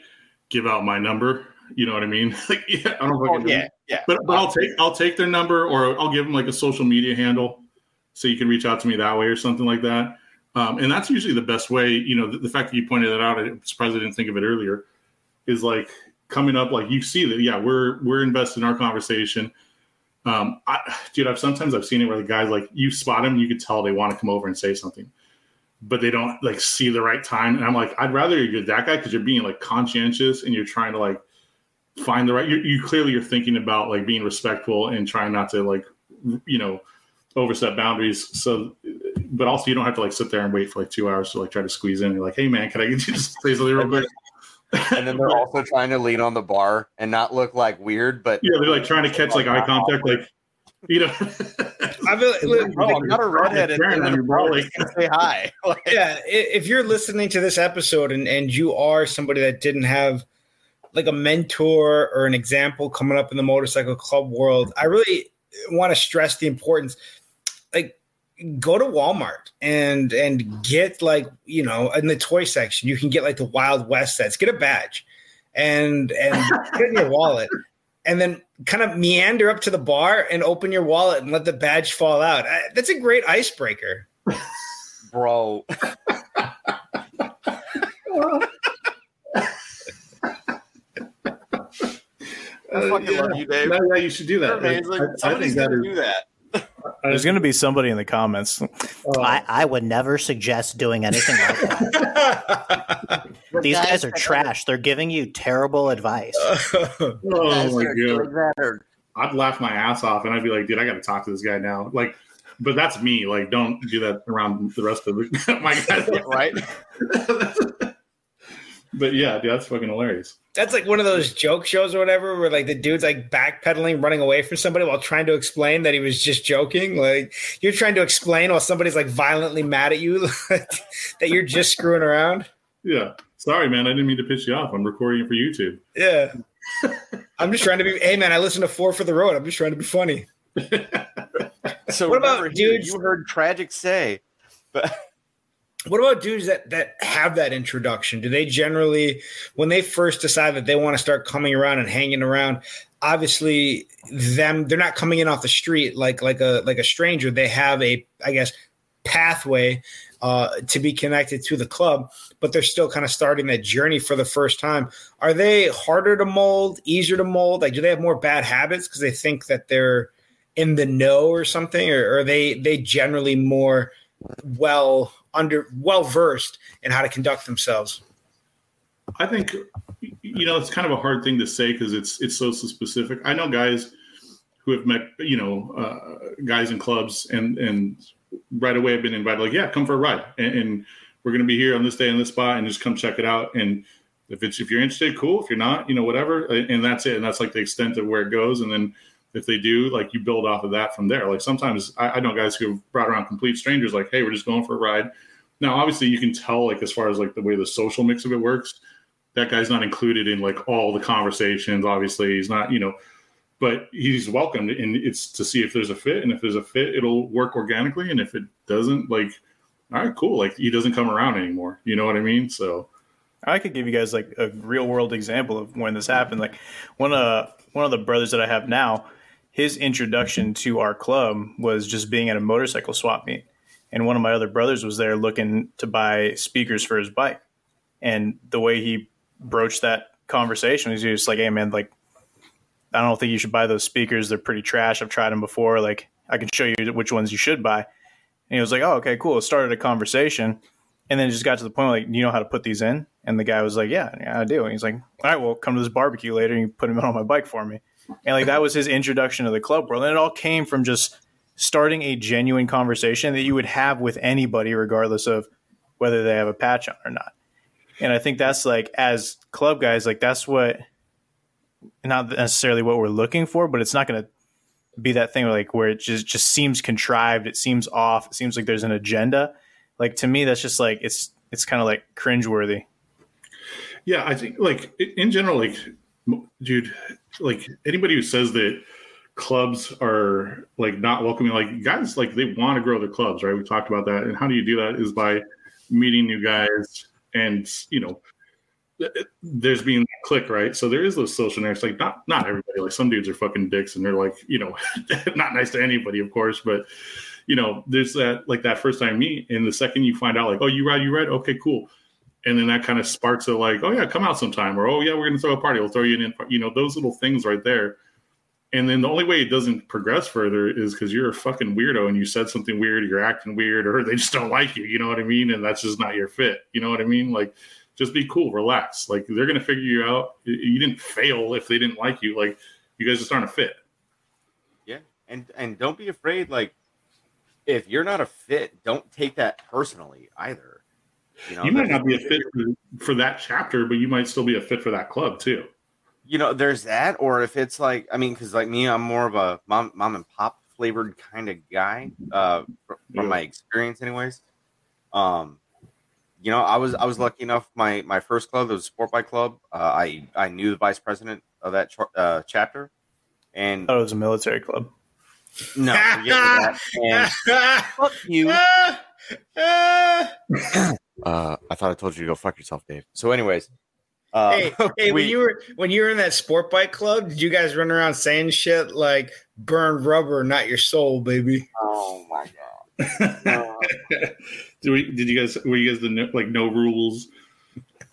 give out my number. You know what I mean? like, yeah, I don't oh, yeah, yeah. But, but I'll take I'll take their number or I'll give them like a social media handle, so you can reach out to me that way or something like that. Um, and that's usually the best way. You know, the, the, fact that you pointed that out, I'm surprised I didn't think of it earlier, is like coming up, like you see that, yeah, we're we're invested in our conversation. Um, I, dude, I've sometimes I've seen it where the guys like you spot them, you could tell they want to come over and say something, but they don't like see the right time. And I'm like, I'd rather you're that guy because you're being like conscientious and you're trying to like find the right. You, you clearly you're thinking about like being respectful and trying not to like you know overstep boundaries. So, but also you don't have to like sit there and wait for like two hours to like try to squeeze in. You're like, hey man, can I get you to say something real quick? and then they're also trying to lean on the bar and not look like weird, but yeah, they're like trying to catch like eye contact, like you know. I feel like, bro, I'm not a redhead, and, and then bro, like, say hi. like, yeah, if you're listening to this episode and and you are somebody that didn't have like a mentor or an example coming up in the motorcycle club world, I really want to stress the importance like go to Walmart and and get like you know in the toy section you can get like the Wild West sets. Get a badge and and put in your wallet and then kind of meander up to the bar and open your wallet and let the badge fall out. That's a great icebreaker, bro. I fucking yeah. love you, Dave. No, yeah, you should do that. I, I, think that is, do that. There's going to be somebody in the comments. Oh. I, I would never suggest doing anything like that. These guys are trash. They're giving you terrible advice. oh my god! I'd laugh my ass off, and I'd be like, "Dude, I got to talk to this guy now." Like, but that's me. Like, don't do that around the rest of the, my guys, right? But yeah, dude, that's fucking hilarious. That's like one of those joke shows or whatever, where like the dude's like backpedaling, running away from somebody while trying to explain that he was just joking. Like you're trying to explain while somebody's like violently mad at you that you're just screwing around. Yeah, sorry, man. I didn't mean to piss you off. I'm recording it for YouTube. Yeah, I'm just trying to be. Hey, man, I listen to Four for the Road. I'm just trying to be funny. so what about dude? You heard tragic say, but what about dudes that that have that introduction? Do they generally, when they first decide that they want to start coming around and hanging around, obviously them they're not coming in off the street like like a like a stranger. They have a I guess pathway uh, to be connected to the club, but they're still kind of starting that journey for the first time. Are they harder to mold, easier to mold? Like, do they have more bad habits because they think that they're in the know or something, or, or are they they generally more well under well versed in how to conduct themselves? I think you know it's kind of a hard thing to say because it's it's so, so specific. I know guys who have met you know uh, guys in clubs and and right away have been invited like yeah come for a ride. And, and we're going to be here on this day in this spot and just come check it out. And if it's if you're interested cool. If you're not you know whatever. And that's it. And that's like the extent of where it goes. And then if they do, like you build off of that from there. Like sometimes I, I know guys who brought around complete strangers, like, hey, we're just going for a ride. Now, obviously, you can tell, like, as far as like the way the social mix of it works, that guy's not included in like all the conversations. Obviously, he's not, you know, but he's welcomed, and it's to see if there's a fit, and if there's a fit, it'll work organically, and if it doesn't, like, all right, cool, like he doesn't come around anymore. You know what I mean? So. I could give you guys like a real world example of when this happened. Like one of one of the brothers that I have now, his introduction to our club was just being at a motorcycle swap meet. And one of my other brothers was there looking to buy speakers for his bike. And the way he broached that conversation was just like, hey, man, like, I don't think you should buy those speakers. They're pretty trash. I've tried them before. Like, I can show you which ones you should buy. And he was like, oh, okay, cool. It started a conversation. And then it just got to the point like, you know how to put these in? And the guy was like, yeah, yeah I do. And he's like, all right, well, come to this barbecue later and you put them on my bike for me and like that was his introduction to the club world. And it all came from just starting a genuine conversation that you would have with anybody regardless of whether they have a patch on or not. And i think that's like as club guys like that's what not necessarily what we're looking for but it's not going to be that thing where like where it just just seems contrived. It seems off. It seems like there's an agenda. Like to me that's just like it's it's kind of like cringeworthy. Yeah i think like in general like dude, like anybody who says that clubs are like not welcoming, like guys, like they want to grow their clubs, right? We talked about that. And how do you do that is by meeting new guys and, you know, there's being click, right? So there is those social networks. Like not not everybody. Like some dudes are fucking dicks, and they're like, you know, not nice to anybody, of course. But you know, there's that like that first time meet, and the second you find out, like, oh, you ride, you ride, okay, cool and then that kind of sparks it like, oh yeah, come out sometime, or oh yeah, we're gonna throw a party, we'll throw you in, you know, those little things right there. And then the only way it doesn't progress further is because you're a fucking weirdo and you said something weird, you're acting weird, or they just don't like you. You know what I mean? And that's just not your fit. You know what I mean? Like, just be cool, relax. Like they're gonna figure you out. You didn't fail if they didn't like you. Like you guys just aren't a fit. Yeah, and and don't be afraid. Like if you're not a fit, don't take that personally either you, know, you might not be a fit for, for that chapter, but you might still be a fit for that club too. You know, there's that, or if it's like, I mean, because like me, I'm more of a mom, mom and pop flavored kind of guy, uh, from yeah. my experience, anyways. Um, you know, I was I was lucky enough. My my first club was a sport bike club. Uh, I I knew the vice president of that uh, chapter, and oh, it was a military club. No, forget that. And fuck you. Uh, I thought I told you to go fuck yourself, Dave. So, anyways, Uh, hey, hey we, when you were when you were in that sport bike club, did you guys run around saying shit like "burn rubber, not your soul, baby"? Oh my god! uh, did, we, did you guys were you guys the no, like no rules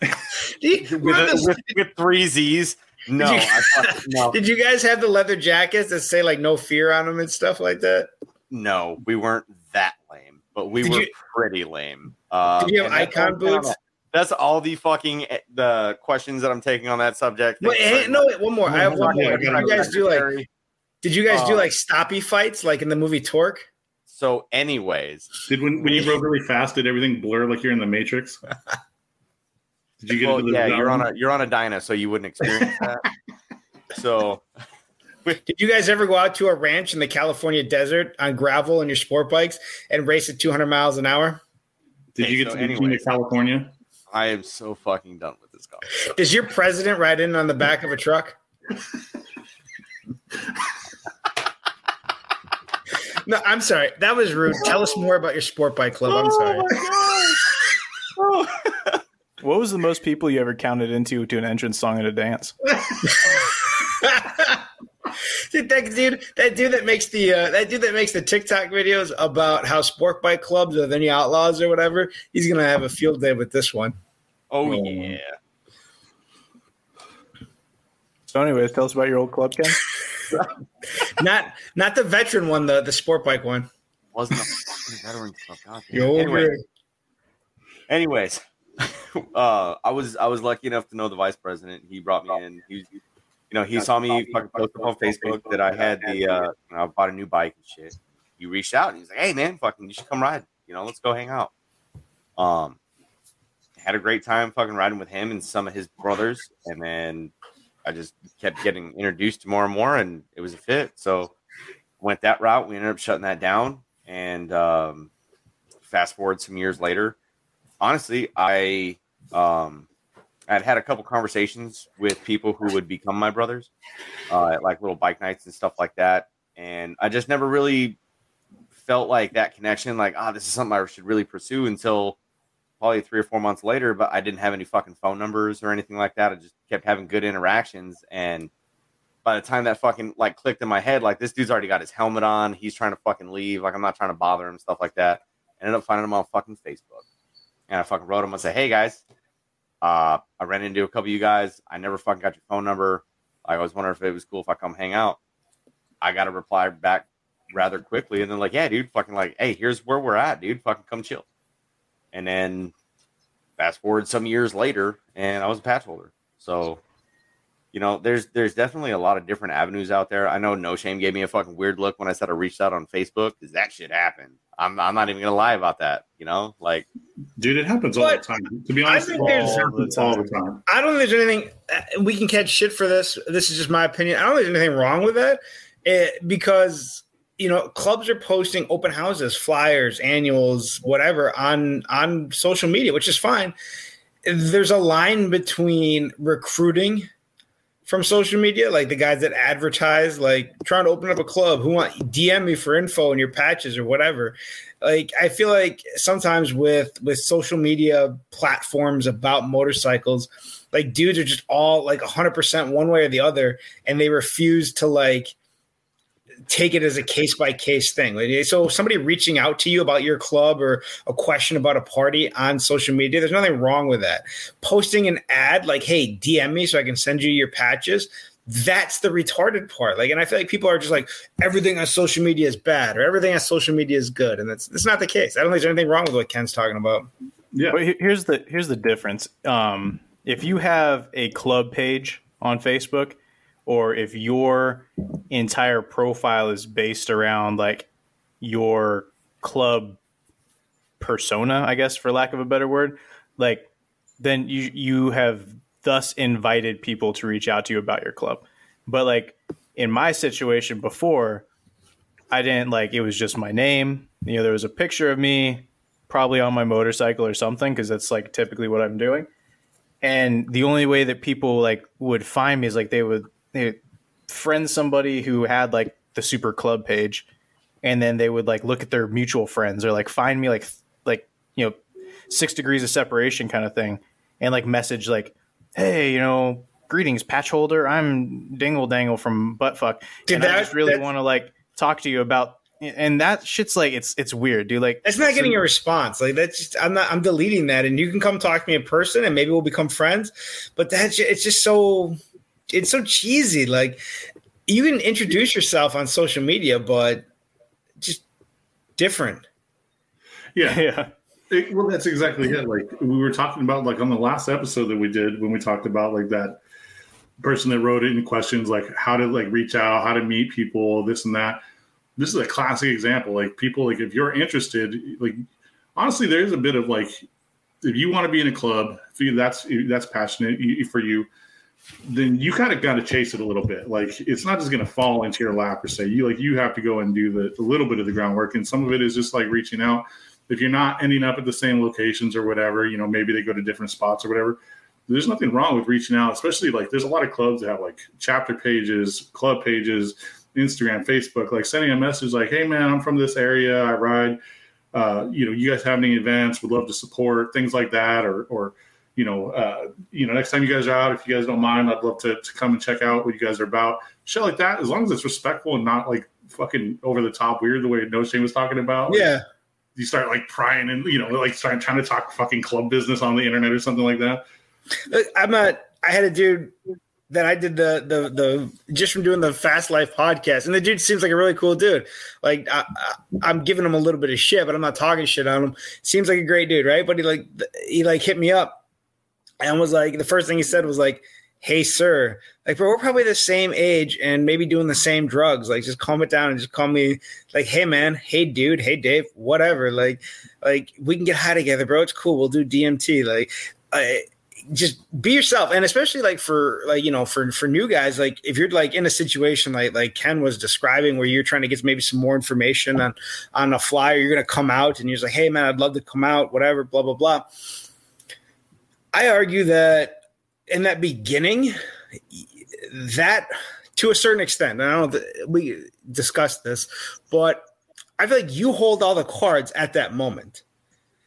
with, with, with, three Z's? No, did you, no. Did you guys have the leather jackets that say like "no fear" on them and stuff like that? No, we weren't that lame, but we did were you, pretty lame. Uh, did you have icon boots? That's all the fucking eh, the questions that I'm taking on that subject. Wait, hey, no, wait, one more. I have one more. Did you guys do like? Did you guys do like stoppie fights like in the movie Torque? So, anyways, did when when you rode really fast, did everything blur like you're in the Matrix? Did you get? Well, yeah, you're on a you're on a dyna, so you wouldn't experience that. so, did you guys ever go out to a ranch in the California desert on gravel in your sport bikes and race at 200 miles an hour? Did you get so to anyways, California? I am so fucking done with this guy. Does your president ride in on the back of a truck? no, I'm sorry. That was rude. Tell us more about your sport bike club. I'm oh sorry. Oh what was the most people you ever counted into to an entrance song and a dance? dude, that dude, that dude that makes the uh, that dude that makes the TikTok videos about how sport bike clubs are any outlaws or whatever, he's gonna have a field day with this one. Oh, oh. yeah. So, anyways, tell us about your old club, Ken. not not the veteran one, the the sport bike one. Wasn't a veteran club. Anyway, anyways, uh, I was I was lucky enough to know the vice president. He brought me in. He, you know, he saw me fucking post up on Facebook that I had the uh, you know, I bought a new bike and shit. He reached out and he's like, "Hey man, fucking, you should come ride. You know, let's go hang out." Um, had a great time fucking riding with him and some of his brothers, and then I just kept getting introduced to more and more, and it was a fit. So went that route. We ended up shutting that down, and um, fast forward some years later, honestly, I um, I'd had a couple conversations with people who would become my brothers uh, at like little bike nights and stuff like that, and I just never really felt like that connection. Like, ah, oh, this is something I should really pursue until probably three or four months later, but I didn't have any fucking phone numbers or anything like that. I just kept having good interactions. And by the time that fucking like clicked in my head, like this dude's already got his helmet on. He's trying to fucking leave. Like I'm not trying to bother him, stuff like that. I ended up finding him on fucking Facebook. And I fucking wrote him and said, Hey guys, uh, I ran into a couple of you guys. I never fucking got your phone number. I was wondering if it was cool if I come hang out. I got a reply back rather quickly. And then like, yeah, dude, fucking like, hey, here's where we're at, dude. Fucking come chill. And then fast forward some years later, and I was a patch holder. So, you know, there's there's definitely a lot of different avenues out there. I know No Shame gave me a fucking weird look when I said I reached out on Facebook because that shit happened. I'm I'm not even gonna lie about that. You know, like, dude, it happens all the time. To be honest, I all, the all the time. I don't think there's anything uh, we can catch shit for this. This is just my opinion. I don't think there's anything wrong with that it, because you know clubs are posting open houses flyers annuals whatever on on social media which is fine there's a line between recruiting from social media like the guys that advertise like trying to open up a club who want dm me for info and your patches or whatever. Like i feel like sometimes with with social media platforms about motorcycles like dudes are just all like 100% one way or the other and they refuse to like take it as a case by case thing. So somebody reaching out to you about your club or a question about a party on social media, there's nothing wrong with that. Posting an ad like, "Hey, DM me so I can send you your patches." That's the retarded part. Like, and I feel like people are just like everything on social media is bad or everything on social media is good, and that's that's not the case. I don't think there's anything wrong with what Ken's talking about. Yeah, but here's the here's the difference. Um, if you have a club page on Facebook or if your entire profile is based around like your club persona, I guess for lack of a better word, like then you you have thus invited people to reach out to you about your club. But like in my situation before, I didn't like it was just my name. You know, there was a picture of me probably on my motorcycle or something because that's like typically what I'm doing. And the only way that people like would find me is like they would they friend somebody who had like the super club page and then they would like look at their mutual friends or like find me like like you know six degrees of separation kind of thing and like message like hey, you know, greetings, patch holder. I'm Dingle Dangle from Buttfuck. Dude, and that, I just really want to like talk to you about and that shit's like it's it's weird, dude. Like that's not so, getting a response. Like that's just I'm not I'm deleting that, and you can come talk to me in person, and maybe we'll become friends. But that's it's just so it's so cheesy. Like you can introduce yourself on social media, but just different. Yeah, yeah. It, well, that's exactly it. Like we were talking about, like on the last episode that we did when we talked about like that person that wrote in questions, like how to like reach out, how to meet people, this and that. This is a classic example. Like people, like if you're interested, like honestly, there's a bit of like if you want to be in a club, if you, that's that's passionate for you, then you kind of got to chase it a little bit. Like it's not just going to fall into your lap or say you like you have to go and do the a little bit of the groundwork, and some of it is just like reaching out if you're not ending up at the same locations or whatever, you know, maybe they go to different spots or whatever. There's nothing wrong with reaching out, especially like there's a lot of clubs that have like chapter pages, club pages, Instagram, Facebook, like sending a message like, "Hey man, I'm from this area. I ride. Uh, you know, you guys have any events? Would love to support things like that, or or you know, uh, you know, next time you guys are out, if you guys don't mind, I'd love to, to come and check out what you guys are about. Shit like that, as long as it's respectful and not like fucking over the top weird the way No Shame was talking about. Yeah you start like prying and you know like trying trying to talk fucking club business on the internet or something like that. I'm a. I had a dude that I did the the the just from doing the Fast Life podcast, and the dude seems like a really cool dude. Like I, am giving him a little bit of shit, but I'm not talking shit on him. Seems like a great dude, right? But he like he like hit me up and was like the first thing he said was like, "Hey, sir." like bro, we're probably the same age and maybe doing the same drugs. Like just calm it down and just call me like, hey man, hey dude, hey Dave, whatever. Like, like we can get high together, bro. It's cool. We'll do DMT. Like, I, just be yourself and especially like for like you know for for new guys like if you're like in a situation like like ken was describing where you're trying to get maybe some more information on on a flyer you're gonna come out and you're like hey man i'd love to come out whatever blah blah blah i argue that in that beginning that to a certain extent, I don't we discussed this, but I feel like you hold all the cards at that moment.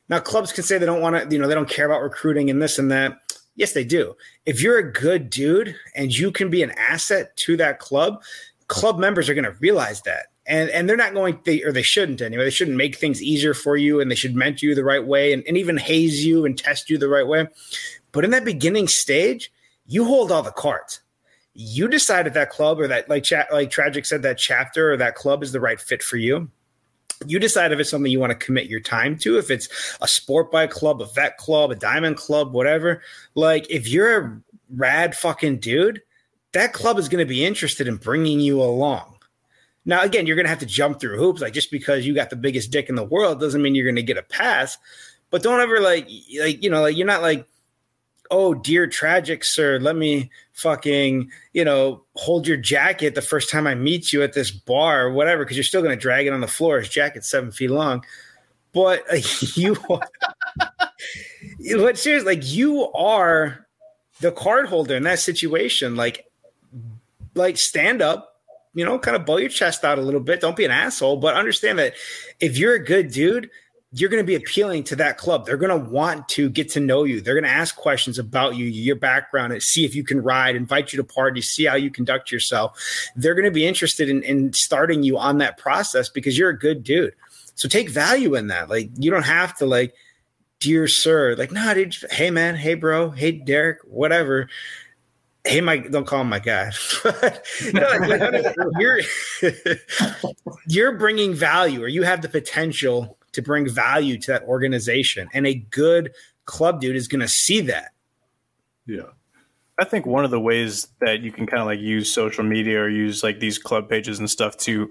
Now, clubs can say they don't want to, you know, they don't care about recruiting and this and that. Yes, they do. If you're a good dude and you can be an asset to that club, club members are going to realize that. And, and they're not going, they, or they shouldn't anyway. They shouldn't make things easier for you and they should mentor you the right way and, and even haze you and test you the right way. But in that beginning stage, you hold all the cards you decide if that club or that like like tragic said that chapter or that club is the right fit for you you decide if it's something you want to commit your time to if it's a sport bike club a vet club a diamond club whatever like if you're a rad fucking dude that club is going to be interested in bringing you along now again you're going to have to jump through hoops like just because you got the biggest dick in the world doesn't mean you're going to get a pass. But don't ever like like you know like you're not like oh dear tragic sir let me fucking you know hold your jacket the first time i meet you at this bar or whatever because you're still going to drag it on the floor. His jacket's seven feet long. But uh, you but seriously like you are the card holder in that situation. Like like stand up you know kind of blow your chest out a little bit don't be an asshole but understand that if you're a good dude you're going to be appealing to that club. They're going to want to get to know you. They're going to ask questions about you, your background, and see if you can ride, invite you to parties, see how you conduct yourself. They're going to be interested in, in starting you on that process because you're a good dude. So take value in that. Like you don't have to like, dear sir, like, nah, dude, hey man, hey bro, hey Derek, whatever. Hey Mike, don't call him my guy. you're you're bringing value, or you have the potential to bring value to that organization. And a good club dude is going to see that. Yeah. I think one of the ways that you can kind of like use social media or use like these club pages and stuff to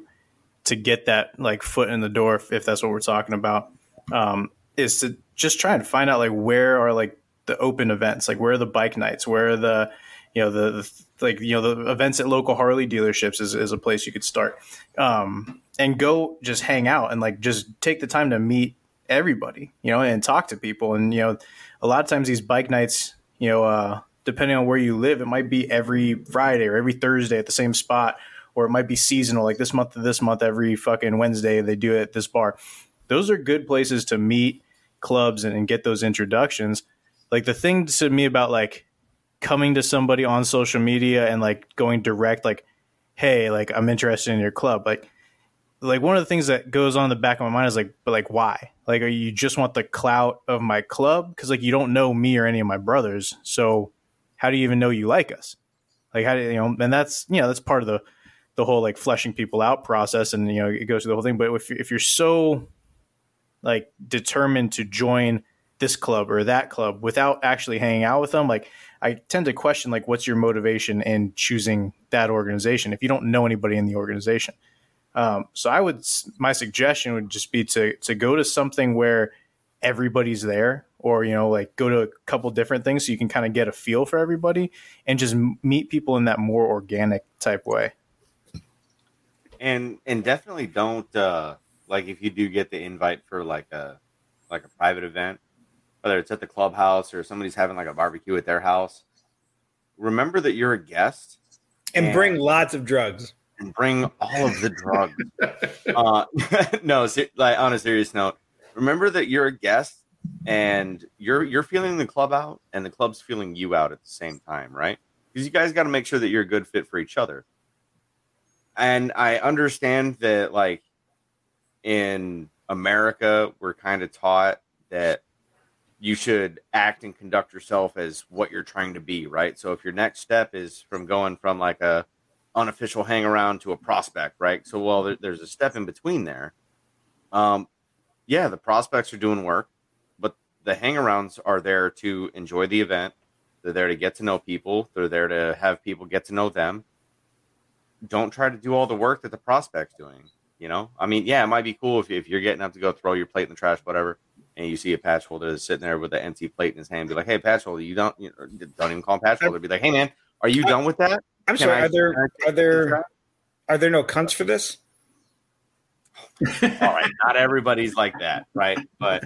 to get that like foot in the door, if, if that's what we're talking about, um, is to just try and find out like where are like the open events, like where are the bike nights, where are the you know the, the like you know the events at local Harley dealerships is, is a place you could start. Um, and go just hang out and like just take the time to meet everybody, you know, and talk to people. And, you know, a lot of times these bike nights, you know, uh, depending on where you live, it might be every Friday or every Thursday at the same spot, or it might be seasonal, like this month to this month, every fucking Wednesday they do it at this bar. Those are good places to meet clubs and, and get those introductions. Like the thing to me about like coming to somebody on social media and like going direct, like, hey, like I'm interested in your club. Like, like one of the things that goes on in the back of my mind is like, but like, why? Like, are you just want the clout of my club? Because like you don't know me or any of my brothers, so how do you even know you like us? Like, how do you know? And that's you know that's part of the the whole like fleshing people out process, and you know it goes through the whole thing. But if if you're so like determined to join this club or that club without actually hanging out with them, like I tend to question like what's your motivation in choosing that organization if you don't know anybody in the organization. Um, so I would my suggestion would just be to to go to something where everybody's there or you know like go to a couple different things so you can kind of get a feel for everybody and just meet people in that more organic type way and and definitely don't uh like if you do get the invite for like a like a private event whether it's at the clubhouse or somebody's having like a barbecue at their house remember that you're a guest and, and bring lots of drugs. And bring all of the drugs. Uh no like on a serious note remember that you're a guest and you're you're feeling the club out and the club's feeling you out at the same time right? Because you guys got to make sure that you're a good fit for each other. And I understand that like in America we're kind of taught that you should act and conduct yourself as what you're trying to be, right? So if your next step is from going from like a unofficial hang around to a prospect, right? So well, there, there's a step in between there. Um, yeah, the prospects are doing work, but the hangarounds are there to enjoy the event. They're there to get to know people. They're there to have people get to know them don't try to do all the work that the prospect's doing. You know, I mean, yeah, it might be cool if, if you're getting up to go throw your plate in the trash, whatever, and you see a patch holder sitting there with an empty plate in his hand, be like, "Hey, patch holder, you don't you know, don't even call him patch holder." Be like, "Hey, man, are you done with that?" I'm Can sorry. I, are there are there are there no cunts for this? all right, not everybody's like that, right? But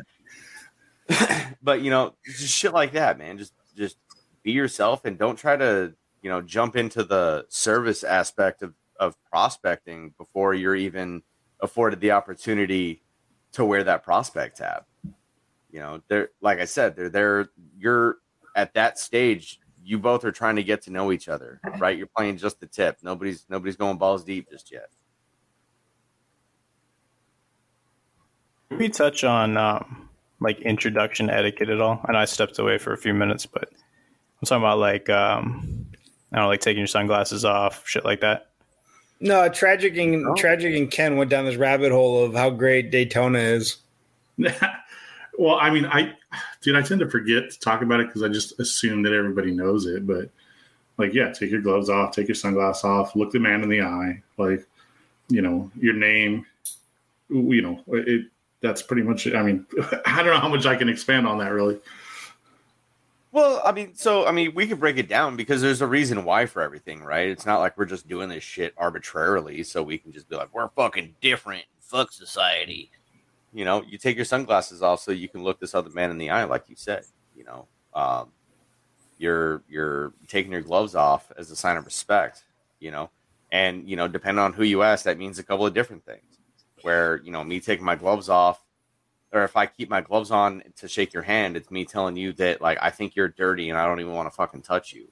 but you know, just shit like that, man. Just just be yourself and don't try to you know jump into the service aspect of of prospecting before you're even afforded the opportunity to wear that prospect tab. You know, they're like I said, they're there. You're at that stage. You both are trying to get to know each other, right? You're playing just the tip. Nobody's nobody's going balls deep just yet. Can we touch on um, like introduction etiquette at all? I know I stepped away for a few minutes, but I'm talking about like um, I don't know, like taking your sunglasses off, shit like that. No, tragic and oh. tragic and Ken went down this rabbit hole of how great Daytona is. well, I mean, I dude, I tend to forget to talk about it because I just assume that everybody knows it. But like, yeah, take your gloves off, take your sunglasses off, look the man in the eye, like, you know, your name. You know, it. That's pretty much. It. I mean, I don't know how much I can expand on that really. Well, I mean, so I mean, we could break it down because there's a reason why for everything, right? It's not like we're just doing this shit arbitrarily, so we can just be like, we're fucking different, fuck society. You know, you take your sunglasses off so you can look this other man in the eye, like you said. You know, um, you're you're taking your gloves off as a sign of respect. You know, and you know, depending on who you ask, that means a couple of different things. Where you know, me taking my gloves off or if I keep my gloves on to shake your hand, it's me telling you that like I think you're dirty and I don't even want to fucking touch you.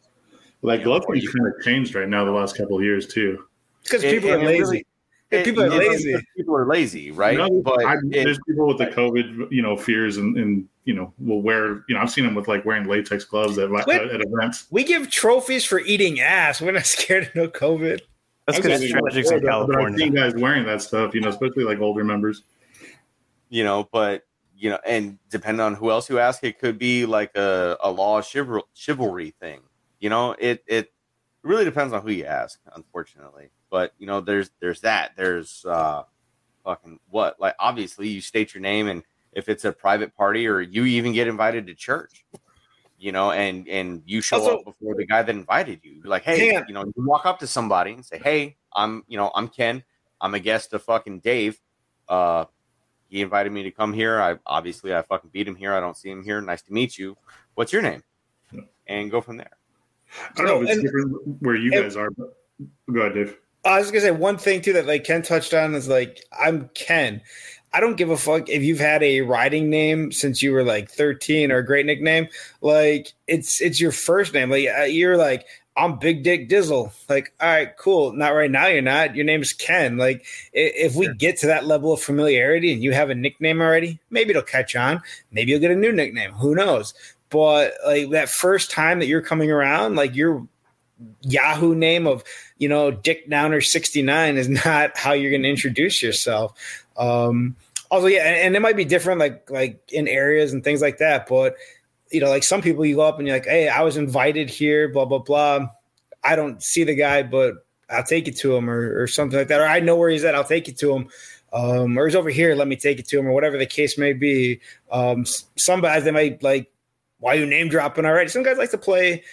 Well, that glove thing kind of changed right now the last couple of years too. Because people are lazy. Really, it, people are lazy. People are lazy, right? No, but I, it, there's people with the COVID, you know, fears and, and you know will wear. You know, I've seen them with like wearing latex gloves at, Wait, at events. We give trophies for eating ass. We're not scared of no COVID. That's because it's tragic in California. I've seen guys wearing that stuff, you know, especially like older members you know, but you know, and depending on who else you ask, it could be like a, a law chival- chivalry thing. You know, it it really depends on who you ask, unfortunately. But you know, there's there's that. There's uh fucking what? Like obviously you state your name and if it's a private party or you even get invited to church, you know, and and you show also, up before the guy that invited you. You're like, hey, you know, you walk up to somebody and say, Hey, I'm you know, I'm Ken. I'm a guest of fucking Dave. Uh he invited me to come here. I obviously I fucking beat him here. I don't see him here. Nice to meet you. What's your name? And go from there. I don't know if it's and, different where you guys are, but go ahead, Dave. I was gonna say one thing too that like Ken touched on is like I'm Ken. I don't give a fuck if you've had a riding name since you were like 13 or a great nickname. Like it's it's your first name. Like uh, you're like I'm Big Dick Dizzle. Like, all right, cool. Not right now. You're not. Your name's Ken. Like, if we get to that level of familiarity and you have a nickname already, maybe it'll catch on. Maybe you'll get a new nickname. Who knows? But like that first time that you're coming around, like your Yahoo name of you know Dick Downer 69 is not how you're going to introduce yourself. Um, also, yeah, and, and it might be different, like like in areas and things like that, but you know, like some people you go up and you're like, hey, I was invited here, blah, blah, blah. I don't see the guy, but I'll take you to him or, or something like that. Or I know where he's at, I'll take you to him. Um, or he's over here, let me take it to him, or whatever the case may be. Um, some guys, they might like, why you name dropping already? Some guys like to play,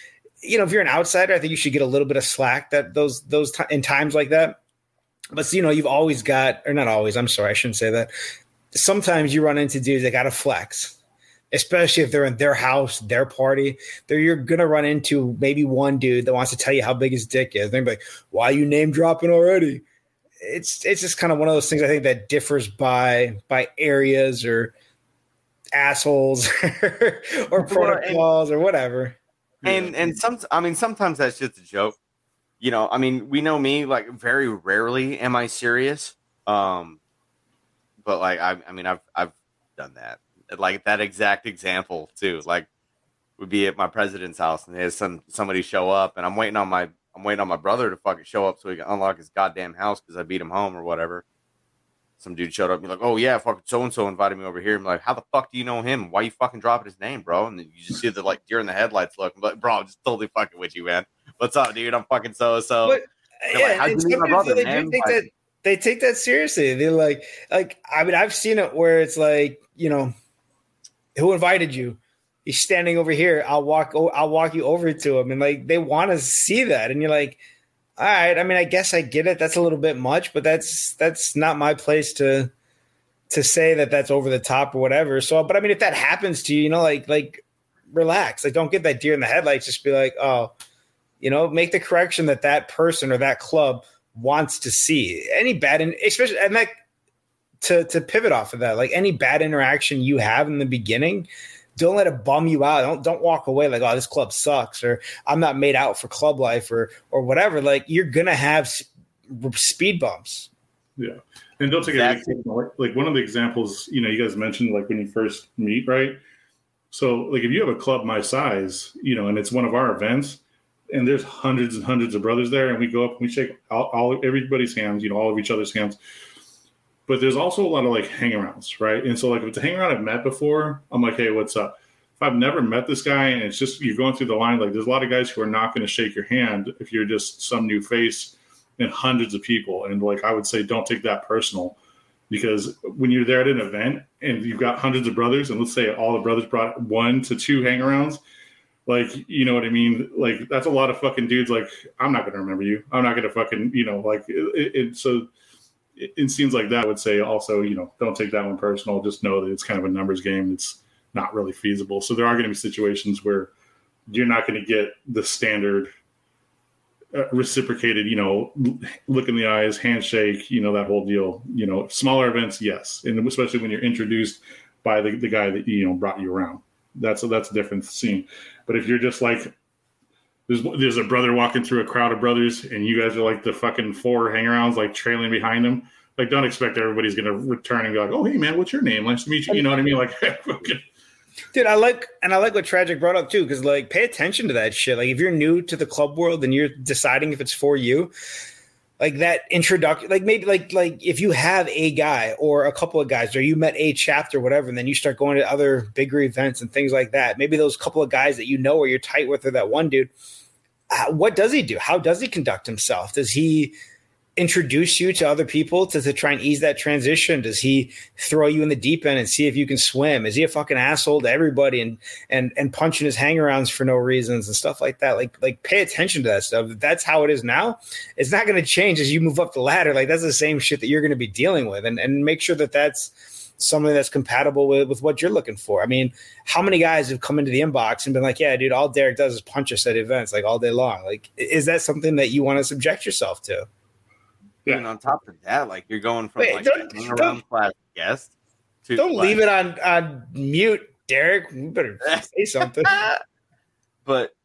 you know, if you're an outsider, I think you should get a little bit of slack that those, those t- in times like that. But, you know, you've always got, or not always, I'm sorry, I shouldn't say that. Sometimes you run into dudes that got to flex especially if they're in their house, their party. There, you're gonna run into maybe one dude that wants to tell you how big his dick is. They're like, "Why are you name dropping already?" It's it's just kind of one of those things I think that differs by by areas or assholes or protocols or whatever. And and some I mean sometimes that's just a joke. You know, I mean, we know me like very rarely am I serious. Um but like I I mean I've I've done that like that exact example too. Like would be at my president's house and there's some somebody show up and I'm waiting on my I'm waiting on my brother to fucking show up so he can unlock his goddamn house because I beat him home or whatever. Some dude showed up and be like, oh yeah, fucking so and so invited me over here. I'm like, how the fuck do you know him? Why you fucking dropping his name, bro? And then you just see the like deer in the headlights look. I'm like, bro, I'm just totally fucking with you, man. What's up, dude? I'm fucking so so. Yeah, like, my brother, they? Take that, they take that seriously. They're like, like I mean, I've seen it where it's like, you know, who invited you? He's standing over here. I'll walk. I'll walk you over to him, and like they want to see that, and you're like, all right. I mean, I guess I get it. That's a little bit much, but that's that's not my place to to say that that's over the top or whatever. So, but I mean, if that happens to you, you know, like like relax. Like, don't get that deer in the headlights. Just be like, oh, you know, make the correction that that person or that club wants to see. Any bad, and especially and that to to pivot off of that, like any bad interaction you have in the beginning, don't let it bum you out. Don't don't walk away like, oh, this club sucks, or I'm not made out for club life, or or whatever. Like you're gonna have speed bumps. Yeah, and don't take it like one of the examples. You know, you guys mentioned like when you first meet, right? So like if you have a club my size, you know, and it's one of our events, and there's hundreds and hundreds of brothers there, and we go up and we shake all, all everybody's hands, you know, all of each other's hands but there's also a lot of like hangarounds, right? And so like if it's a hangaround I've met before, I'm like, hey, what's up? If I've never met this guy and it's just you're going through the line, like there's a lot of guys who are not going to shake your hand if you're just some new face and hundreds of people. And like I would say, don't take that personal because when you're there at an event and you've got hundreds of brothers, and let's say all the brothers brought one to two hangarounds, like you know what I mean? Like that's a lot of fucking dudes. Like I'm not going to remember you. I'm not going to fucking you know like it, it so in scenes like that, would say also, you know, don't take that one personal. Just know that it's kind of a numbers game. It's not really feasible. So there are going to be situations where you're not going to get the standard uh, reciprocated, you know, look in the eyes, handshake, you know, that whole deal. You know, smaller events, yes, and especially when you're introduced by the, the guy that you know brought you around. That's a, that's a different scene. But if you're just like there's there's a brother walking through a crowd of brothers, and you guys are like the fucking four hangarounds, like trailing behind him. Like, don't expect everybody's gonna return and be like, "Oh, hey man, what's your name? Nice to meet you." You know what I mean? Like, dude, I like and I like what Tragic brought up too, because like, pay attention to that shit. Like, if you're new to the club world and you're deciding if it's for you, like that introduction like maybe like like if you have a guy or a couple of guys or you met a chapter whatever and then you start going to other bigger events and things like that maybe those couple of guys that you know or you're tight with or that one dude. Uh, what does he do? How does he conduct himself? Does he introduce you to other people to, to try and ease that transition? Does he throw you in the deep end and see if you can swim? Is he a fucking asshole to everybody and and and punching his hangarounds for no reasons and stuff like that? Like like pay attention to that stuff. That's how it is now. It's not going to change as you move up the ladder. Like that's the same shit that you're going to be dealing with, and and make sure that that's something that's compatible with, with what you're looking for. I mean, how many guys have come into the inbox and been like, yeah, dude, all Derek does is punch us at events like all day long. Like, is that something that you want to subject yourself to? Yeah. And on top of that, like you're going from Wait, like don't, around class guest. To, Don't like, leave it on on mute, Derek. You better say something. but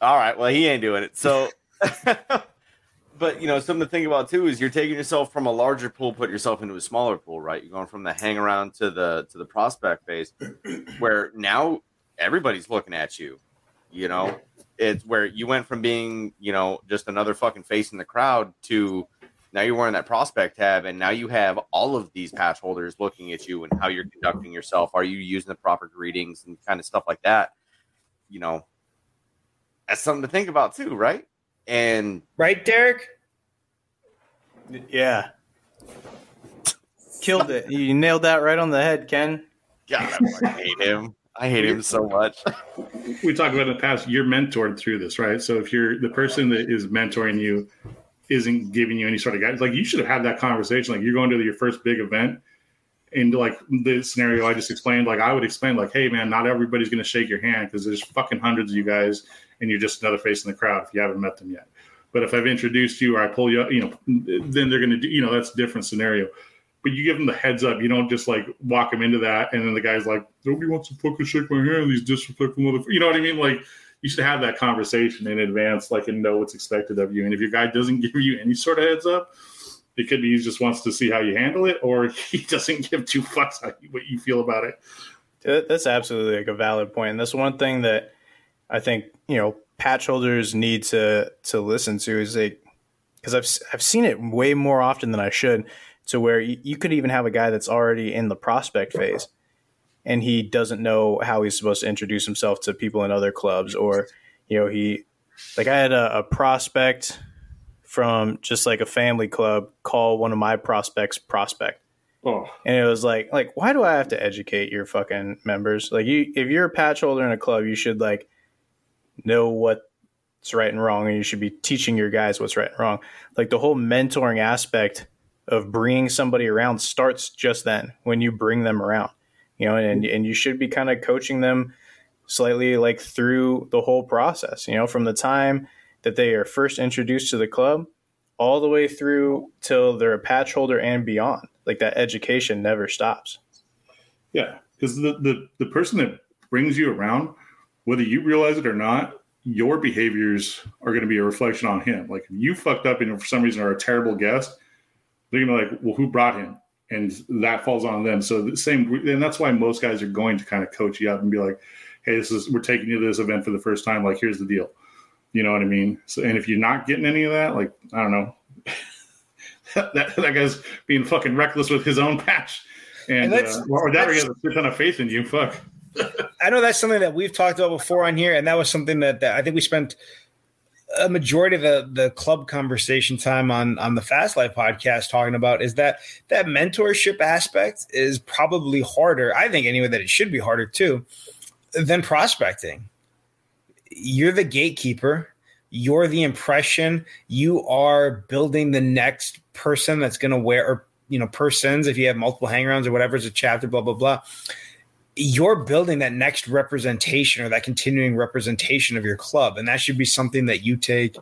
all right, well, he ain't doing it. So, but you know, something to think about too is you're taking yourself from a larger pool, put yourself into a smaller pool, right? You're going from the hang around to the to the prospect phase, where now everybody's looking at you. You know, it's where you went from being, you know, just another fucking face in the crowd to now you're wearing that prospect tab, and now you have all of these patch holders looking at you and how you're conducting yourself. Are you using the proper greetings and kind of stuff like that? You know, that's something to think about too, right? And right, Derek. Yeah, killed it. You nailed that right on the head, Ken. God, I hate him. I hate him so much. we talked about in the past. You're mentored through this, right? So if you're the person that is mentoring you isn't giving you any sort of guidance, like you should have had that conversation. Like you're going to your first big event, and like the scenario I just explained, like I would explain, like, hey man, not everybody's going to shake your hand because there's fucking hundreds of you guys, and you're just another face in the crowd if you haven't met them yet. But if I've introduced you or I pull you, up, you know, then they're going to do, you know, that's a different scenario but you give them the heads up. You don't just like walk them into that, and then the guy's like, "Nobody wants to fucking shake my hand." These disrespectful motherfuckers. You know what I mean? Like you should have that conversation in advance, like and know what's expected of you. And if your guy doesn't give you any sort of heads up, it could be he just wants to see how you handle it, or he doesn't give two fucks what you feel about it. That's absolutely like a valid point. And that's one thing that I think you know patch holders need to to listen to is like because I've I've seen it way more often than I should to where you, could even have a guy that's already in the prospect phase and he doesn't know how he's supposed to introduce himself to people in other clubs or you know he like i had a, a, prospect from just like a family club call one of my prospects prospect. Oh. and it was like like why do i have to educate your fucking members? Like you if you're a patch holder in a club you should like know what's right and wrong and you should be teaching your guys what's right and wrong. Like the whole mentoring aspect of bringing somebody around starts just then when you bring them around you know and and you should be kind of coaching them slightly like through the whole process you know from the time that they are first introduced to the club all the way through till they're a patch holder and beyond. Like that education never stops. Yeah because the, the the person that brings you around whether you realize it or not your behaviors are going to be a reflection on him. Like if you fucked up and for some reason are a terrible guest they're gonna be like, well, who brought him? And that falls on them. So the same, and that's why most guys are going to kind of coach you up and be like, hey, this is we're taking you to this event for the first time. Like, here's the deal. You know what I mean? So, and if you're not getting any of that, like, I don't know, that, that guy's being fucking reckless with his own patch, and, and uh, or that or he has a ton of faith in you. Fuck. I know that's something that we've talked about before on here, and that was something that, that I think we spent a majority of the, the club conversation time on on the Fast Life podcast talking about is that that mentorship aspect is probably harder. I think anyway that it should be harder too than prospecting. You're the gatekeeper. You're the impression. You are building the next person that's going to wear, or you know, persons. If you have multiple hangarounds or whatever, it's a chapter. Blah blah blah you're building that next representation or that continuing representation of your club. And that should be something that you take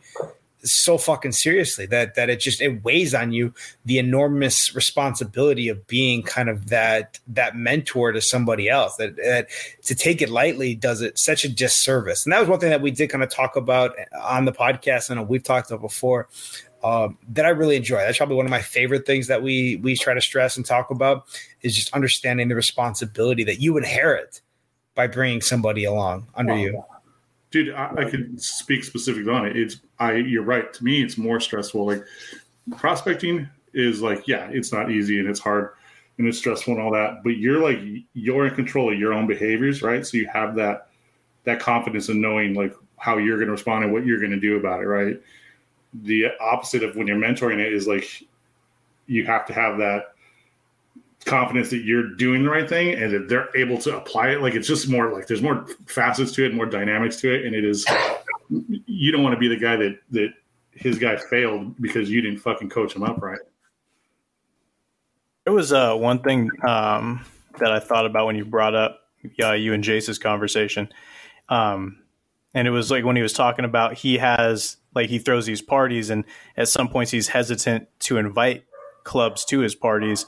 so fucking seriously that that it just it weighs on you the enormous responsibility of being kind of that that mentor to somebody else that, that to take it lightly does it such a disservice. And that was one thing that we did kind of talk about on the podcast and we've talked about before um, that I really enjoy. That's probably one of my favorite things that we we try to stress and talk about is just understanding the responsibility that you inherit by bringing somebody along under wow. you. Dude, I, I, could speak specifically on it. It's I. You're right. To me, it's more stressful. Like prospecting is like, yeah, it's not easy and it's hard and it's stressful and all that. But you're like, you're in control of your own behaviors, right? So you have that that confidence in knowing like how you're going to respond and what you're going to do about it, right? The opposite of when you're mentoring it is like you have to have that confidence that you're doing the right thing and that they're able to apply it. Like it's just more like there's more facets to it, more dynamics to it, and it is you don't want to be the guy that that his guy failed because you didn't fucking coach him up right. It was uh, one thing um, that I thought about when you brought up uh, you and Jace's conversation. Um, and it was like when he was talking about he has like he throws these parties and at some points he's hesitant to invite clubs to his parties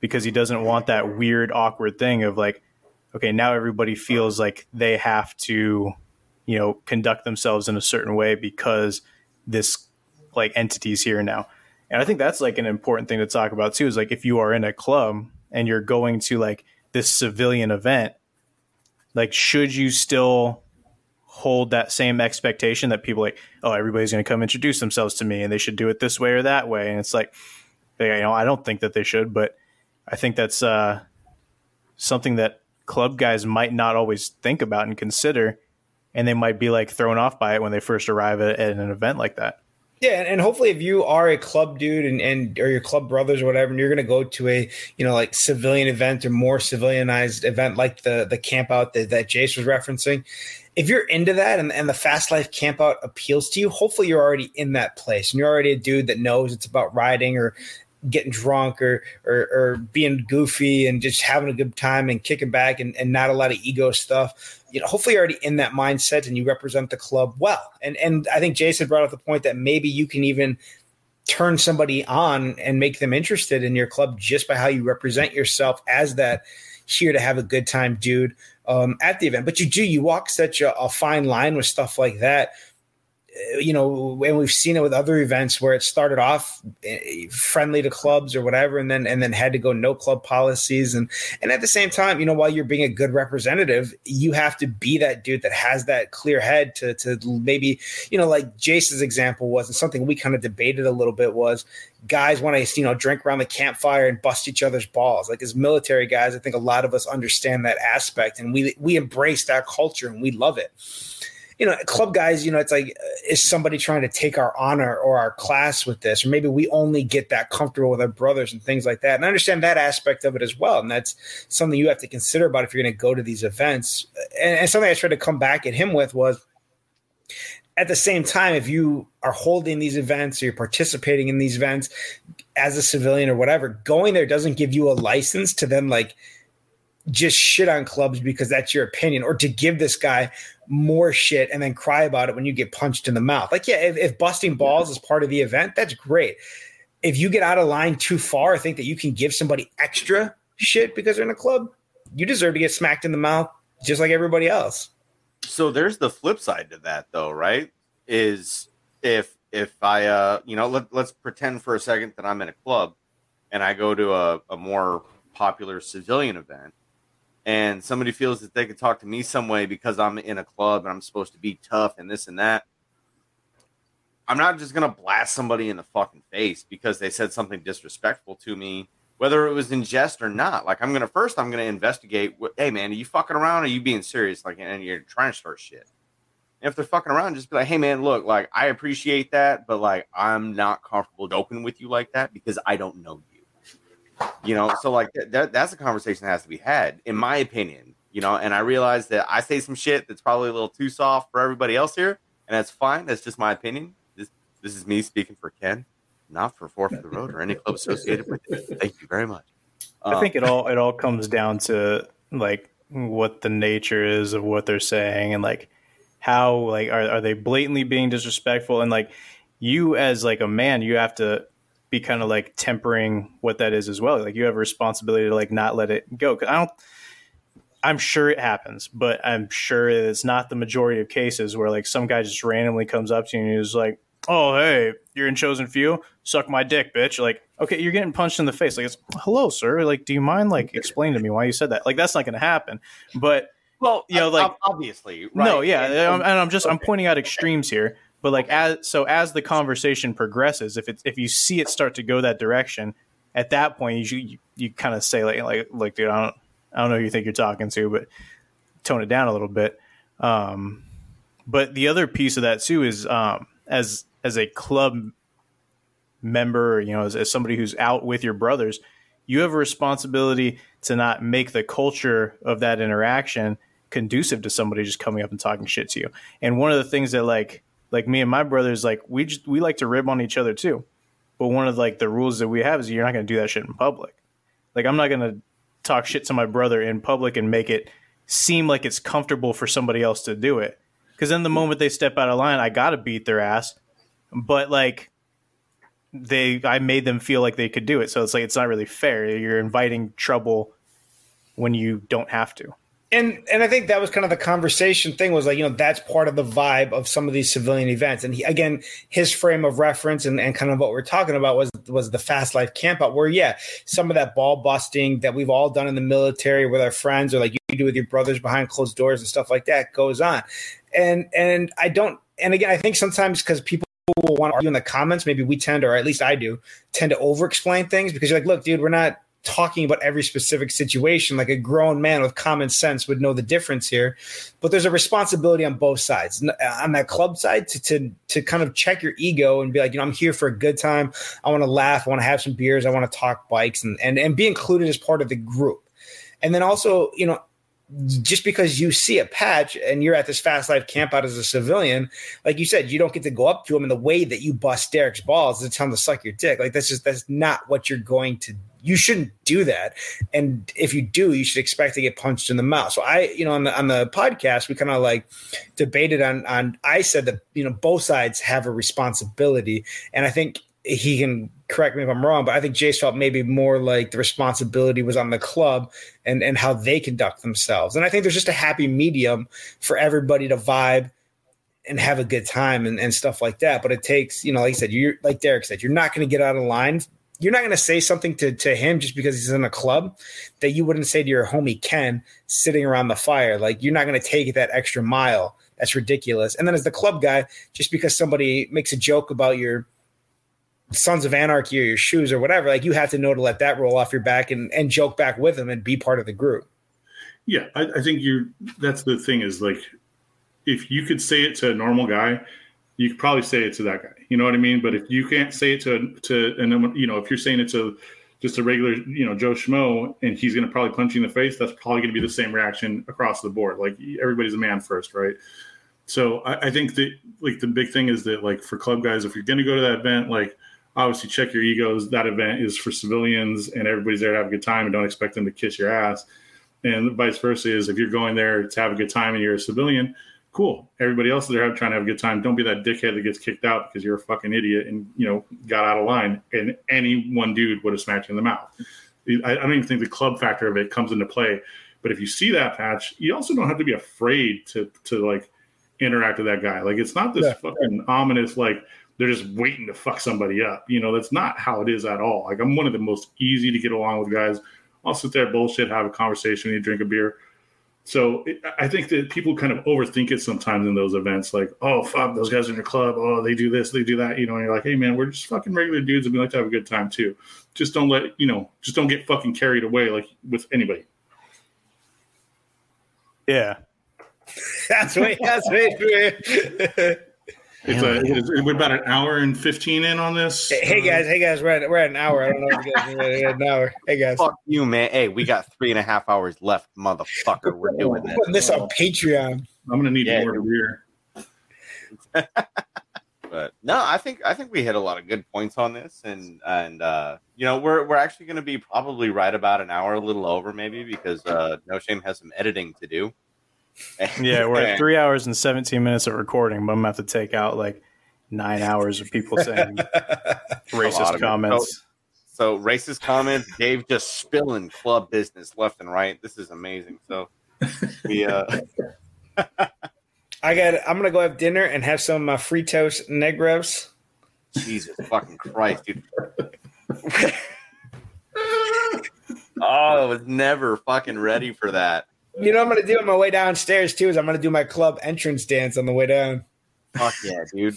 because he doesn't want that weird, awkward thing of like, okay, now everybody feels like they have to, you know, conduct themselves in a certain way because this like entity's here now. And I think that's like an important thing to talk about too is like if you are in a club and you're going to like this civilian event, like should you still hold that same expectation that people like, oh, everybody's going to come introduce themselves to me and they should do it this way or that way. And it's like, you know, I don't think that they should, but I think that's uh, something that club guys might not always think about and consider, and they might be like thrown off by it when they first arrive at, at an event like that. Yeah, and hopefully, if you are a club dude and, and or your club brothers or whatever, and you're going to go to a you know like civilian event or more civilianized event like the the camp out that, that Jace was referencing, if you're into that and, and the fast life camp out appeals to you, hopefully you're already in that place and you're already a dude that knows it's about riding or getting drunk or, or, or being goofy and just having a good time and kicking back and, and not a lot of ego stuff. You know, hopefully already in that mindset and you represent the club well. And and I think Jason brought up the point that maybe you can even turn somebody on and make them interested in your club just by how you represent yourself as that here to have a good time dude um, at the event. But you do you walk such a, a fine line with stuff like that you know, and we've seen it with other events where it started off eh, friendly to clubs or whatever, and then and then had to go no club policies, and and at the same time, you know, while you're being a good representative, you have to be that dude that has that clear head to to maybe, you know, like Jace's example was, and something we kind of debated a little bit was guys want to you know drink around the campfire and bust each other's balls. Like as military guys i think a lot of us understand that aspect and we we embrace that culture and we love it you know, club guys, you know, it's like, is somebody trying to take our honor or our class with this? Or maybe we only get that comfortable with our brothers and things like that. And I understand that aspect of it as well. And that's something you have to consider about if you're going to go to these events. And, and something I tried to come back at him with was at the same time, if you are holding these events or you're participating in these events as a civilian or whatever, going there doesn't give you a license to then like just shit on clubs because that's your opinion or to give this guy more shit and then cry about it when you get punched in the mouth. Like, yeah, if, if busting balls is part of the event, that's great. If you get out of line too far, I think that you can give somebody extra shit because they're in a club, you deserve to get smacked in the mouth just like everybody else. So there's the flip side to that though, right? Is if if I uh you know let, let's pretend for a second that I'm in a club and I go to a, a more popular civilian event and somebody feels that they can talk to me some way because I'm in a club and I'm supposed to be tough and this and that, I'm not just gonna blast somebody in the fucking face because they said something disrespectful to me, whether it was in jest or not. Like I'm gonna first, I'm gonna investigate. Hey man, are you fucking around? Or are you being serious? Like, and you're trying to start shit. And if they're fucking around, just be like, hey man, look, like I appreciate that, but like I'm not comfortable joking with you like that because I don't know you you know so like that that's a conversation that has to be had in my opinion you know and i realize that i say some shit that's probably a little too soft for everybody else here and that's fine that's just my opinion. This this is me speaking for ken not for Four for the Road or any club associated with it. Thank you very much. Um, i think it all it all comes down to like what the nature is of what they're saying and like how like are, are they blatantly being disrespectful? And like you as like a man you have to be kind of like tempering what that is as well. Like you have a responsibility to like not let it go. Cause I don't, I'm sure it happens, but I'm sure it's not the majority of cases where like some guy just randomly comes up to you and he's like, "Oh, hey, you're in chosen few. Suck my dick, bitch." Like, okay, you're getting punched in the face. Like, it's, "Hello, sir. Like, do you mind like explain to me why you said that?" Like, that's not going to happen. But well, you know, like obviously, right? no, yeah, and, and I'm just okay. I'm pointing out extremes here. But like as so as the conversation progresses, if it's if you see it start to go that direction, at that point you you, you kind of say like like like dude, I don't I don't know who you think you're talking to, but tone it down a little bit. Um, but the other piece of that too is um, as as a club member, you know, as, as somebody who's out with your brothers, you have a responsibility to not make the culture of that interaction conducive to somebody just coming up and talking shit to you. And one of the things that like like me and my brothers, like we just we like to rib on each other too. But one of like the rules that we have is you're not going to do that shit in public. Like I'm not going to talk shit to my brother in public and make it seem like it's comfortable for somebody else to do it. Because then the moment they step out of line, I got to beat their ass. But like, they I made them feel like they could do it. So it's like it's not really fair. You're inviting trouble when you don't have to. And and I think that was kind of the conversation thing was like, you know, that's part of the vibe of some of these civilian events. And he, again, his frame of reference and, and kind of what we're talking about was was the fast life campout where yeah, some of that ball busting that we've all done in the military with our friends or like you do with your brothers behind closed doors and stuff like that goes on. And and I don't and again, I think sometimes because people will want to argue in the comments, maybe we tend, or at least I do, tend to over explain things because you're like, look, dude, we're not talking about every specific situation like a grown man with common sense would know the difference here. But there's a responsibility on both sides on that club side to to, to kind of check your ego and be like you know i'm here for a good time. I want to laugh i want to have some beers i want to talk bikes and, and and be included as part of the group. And then also you know just because you see a patch and you're at this fast life camp out as a civilian, like you said, you don't get to go up to him in the way that you bust Derek's balls to tell him to suck your dick. Like that's just that's not what you're going to you shouldn't do that. And if you do, you should expect to get punched in the mouth. So I, you know, on the on the podcast, we kind of like debated on on I said that, you know, both sides have a responsibility. And I think he can correct me if I'm wrong, but I think Jace felt maybe more like the responsibility was on the club and and how they conduct themselves. And I think there's just a happy medium for everybody to vibe and have a good time and, and stuff like that. But it takes, you know, like I said, you're like Derek said, you're not going to get out of line you're not going to say something to, to him just because he's in a club that you wouldn't say to your homie Ken sitting around the fire. Like you're not going to take that extra mile. That's ridiculous. And then as the club guy, just because somebody makes a joke about your Sons of Anarchy or your shoes or whatever, like you have to know to let that roll off your back and, and joke back with them and be part of the group. Yeah, I, I think you're. That's the thing is like, if you could say it to a normal guy, you could probably say it to that guy. You know what I mean? But if you can't say it to to and then you know if you're saying it to just a regular you know Joe Schmo and he's going to probably punch you in the face, that's probably going to be the same reaction across the board. Like everybody's a man first, right? So I, I think that like the big thing is that like for club guys, if you're going to go to that event, like obviously check your egos. That event is for civilians and everybody's there to have a good time and don't expect them to kiss your ass. And vice versa is if you're going there to have a good time and you're a civilian, cool. Everybody else is there trying to have a good time. Don't be that dickhead that gets kicked out because you're a fucking idiot and you know got out of line. And any one dude would have smacked you in the mouth. I, I don't even think the club factor of it comes into play. But if you see that patch, you also don't have to be afraid to to like interact with that guy. Like it's not this yeah. fucking ominous like they're just waiting to fuck somebody up. You know, that's not how it is at all. Like I'm one of the most easy to get along with guys. I'll sit there, bullshit, have a conversation, you drink a beer so it, I think that people kind of overthink it sometimes in those events, like, oh fuck, those guys in your club, oh they do this, they do that, you know. And you're like, hey man, we're just fucking regular dudes, and we like to have a good time too. Just don't let you know, just don't get fucking carried away like with anybody. Yeah, that's way that's way. It's a, it's, we're about an hour and 15 in on this. Hey, hey guys, hey guys, we're at, we're at an hour. I don't know if you guys are at an hour. Hey guys. Fuck you, man. Hey, we got three and a half hours left, motherfucker. We're doing this. Putting this on Patreon. I'm gonna need yeah, more beer. but no, I think I think we hit a lot of good points on this, and and uh, you know we're we're actually going to be probably right about an hour, a little over maybe, because uh, No Shame has some editing to do yeah, we're at three hours and 17 minutes of recording, but I'm about to take out like nine hours of people saying racist comments. So, so, racist comments, Dave just spilling club business left and right. This is amazing. So, we, uh, I got. I'm gonna go have dinner and have some uh, Fritos Negros. Jesus fucking Christ, dude! oh, I was never fucking ready for that. You know, what I'm gonna do on my way downstairs too. Is I'm gonna do my club entrance dance on the way down. Fuck yeah, dude!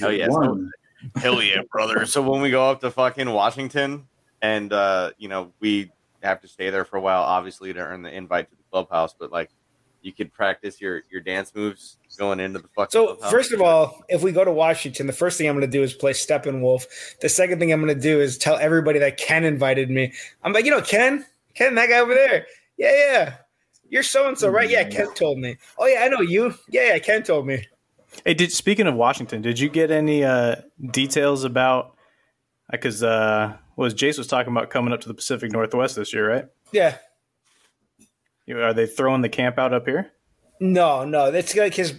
Hell yeah, so, hell yeah, brother. So when we go up to fucking Washington, and uh, you know we have to stay there for a while, obviously to earn the invite to the clubhouse, but like you could practice your your dance moves going into the fucking. So clubhouse. first of all, if we go to Washington, the first thing I'm going to do is play Steppenwolf. The second thing I'm going to do is tell everybody that Ken invited me. I'm like, you know, Ken, Ken, that guy over there. Yeah, yeah. You're so and so, right? Yeah, Ken told me. Oh yeah, I know you. Yeah, yeah, Ken told me. Hey, did speaking of Washington, did you get any uh, details about? Because uh, was Jace was talking about coming up to the Pacific Northwest this year, right? Yeah. Are they throwing the camp out up here? No, no. It's like his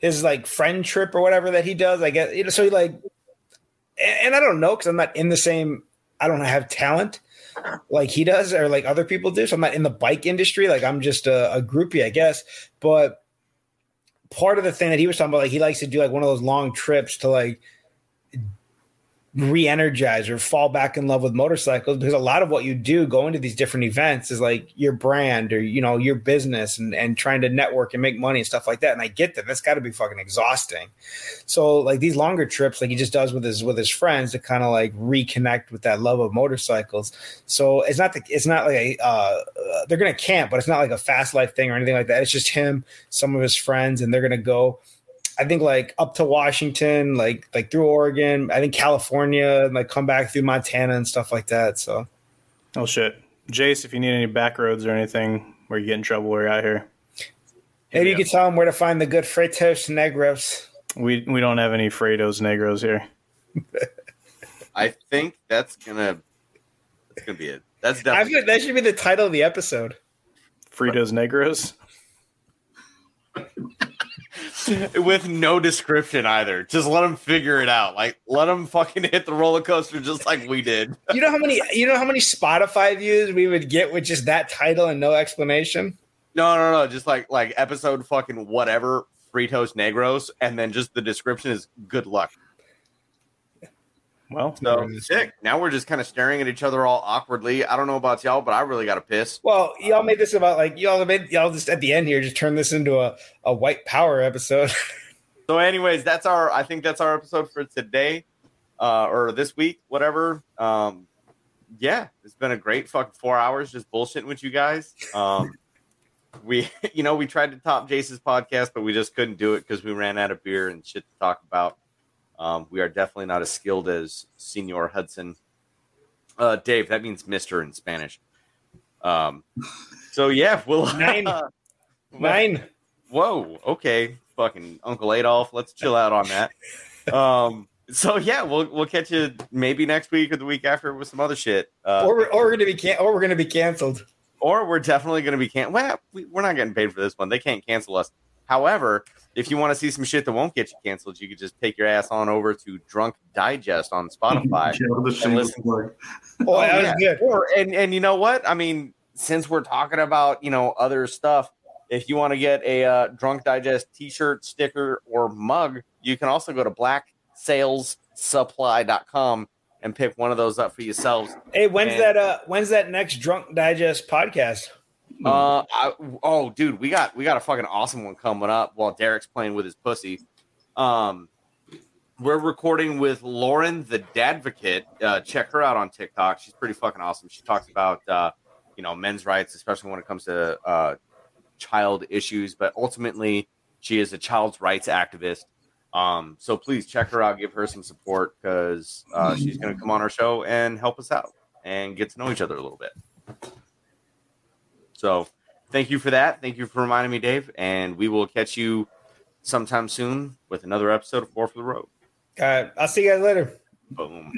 his like friend trip or whatever that he does. I guess you know. So he like and I don't know because I'm not in the same. I don't have talent like he does or like other people do. So I'm not in the bike industry. Like I'm just a, a groupie, I guess. But part of the thing that he was talking about, like he likes to do like one of those long trips to like re-energize or fall back in love with motorcycles because a lot of what you do going to these different events is like your brand or you know your business and, and trying to network and make money and stuff like that. And i get that. That's got to be fucking exhausting. So like these longer trips like he just does with his with his friends to kind of like reconnect with that love of motorcycles. So it's not the it's not like a, uh, they're gonna camp but it's not like a fast life thing or anything like that. It's just him some of his friends and they're gonna go I think like up to Washington, like like through Oregon, I think California, and like come back through Montana and stuff like that. So, oh shit, Jace, if you need any back roads or anything where you get in trouble, we're out here. Maybe you can tell them where to find the good Fritos Negros. We we don't have any Fritos Negros here. I think that's gonna that's gonna be it. That's definitely that should be the title of the episode. Fritos Negros. with no description either. Just let them figure it out. Like let them fucking hit the roller coaster just like we did. You know how many you know how many Spotify views we would get with just that title and no explanation? No, no, no. Just like like episode fucking whatever Fritos Negros, and then just the description is good luck. Well, so sick. Now we're just kind of staring at each other all awkwardly. I don't know about y'all, but I really got to piss. Well, y'all made this about like y'all made y'all just at the end here just turn this into a, a white power episode. so, anyways, that's our I think that's our episode for today, uh, or this week, whatever. Um, yeah, it's been a great fucking four hours just bullshitting with you guys. Um, we you know we tried to top Jace's podcast, but we just couldn't do it because we ran out of beer and shit to talk about. Um, we are definitely not as skilled as Senor Hudson. Uh, Dave, that means Mister in Spanish. Um, so yeah, we'll nine, nine. Whoa, okay, fucking Uncle Adolf. Let's chill out on that. Um, so yeah, we'll we'll catch you maybe next week or the week after with some other shit. Uh, or we're, or we're gonna be can- or we're gonna be canceled. Or we're definitely gonna be canceled. Well, we, we're not getting paid for this one. They can't cancel us. However, if you want to see some shit that won't get you canceled, you could just take your ass on over to Drunk Digest on Spotify and listen. Oh, that yeah. good. Or and and you know what? I mean, since we're talking about you know other stuff, if you want to get a uh, Drunk Digest T-shirt, sticker, or mug, you can also go to blacksalessupply.com and pick one of those up for yourselves. Hey, when's and, that? Uh, when's that next Drunk Digest podcast? Uh, I, oh, dude, we got we got a fucking awesome one coming up while Derek's playing with his pussy. Um, we're recording with Lauren the Dadvocate. Uh, check her out on TikTok. She's pretty fucking awesome. She talks about uh, you know men's rights, especially when it comes to uh, child issues. But ultimately, she is a child's rights activist. Um, so please check her out, give her some support because uh, she's going to come on our show and help us out and get to know each other a little bit. So thank you for that. Thank you for reminding me, Dave. And we will catch you sometime soon with another episode of Four for the Road. All right. I'll see you guys later. Boom.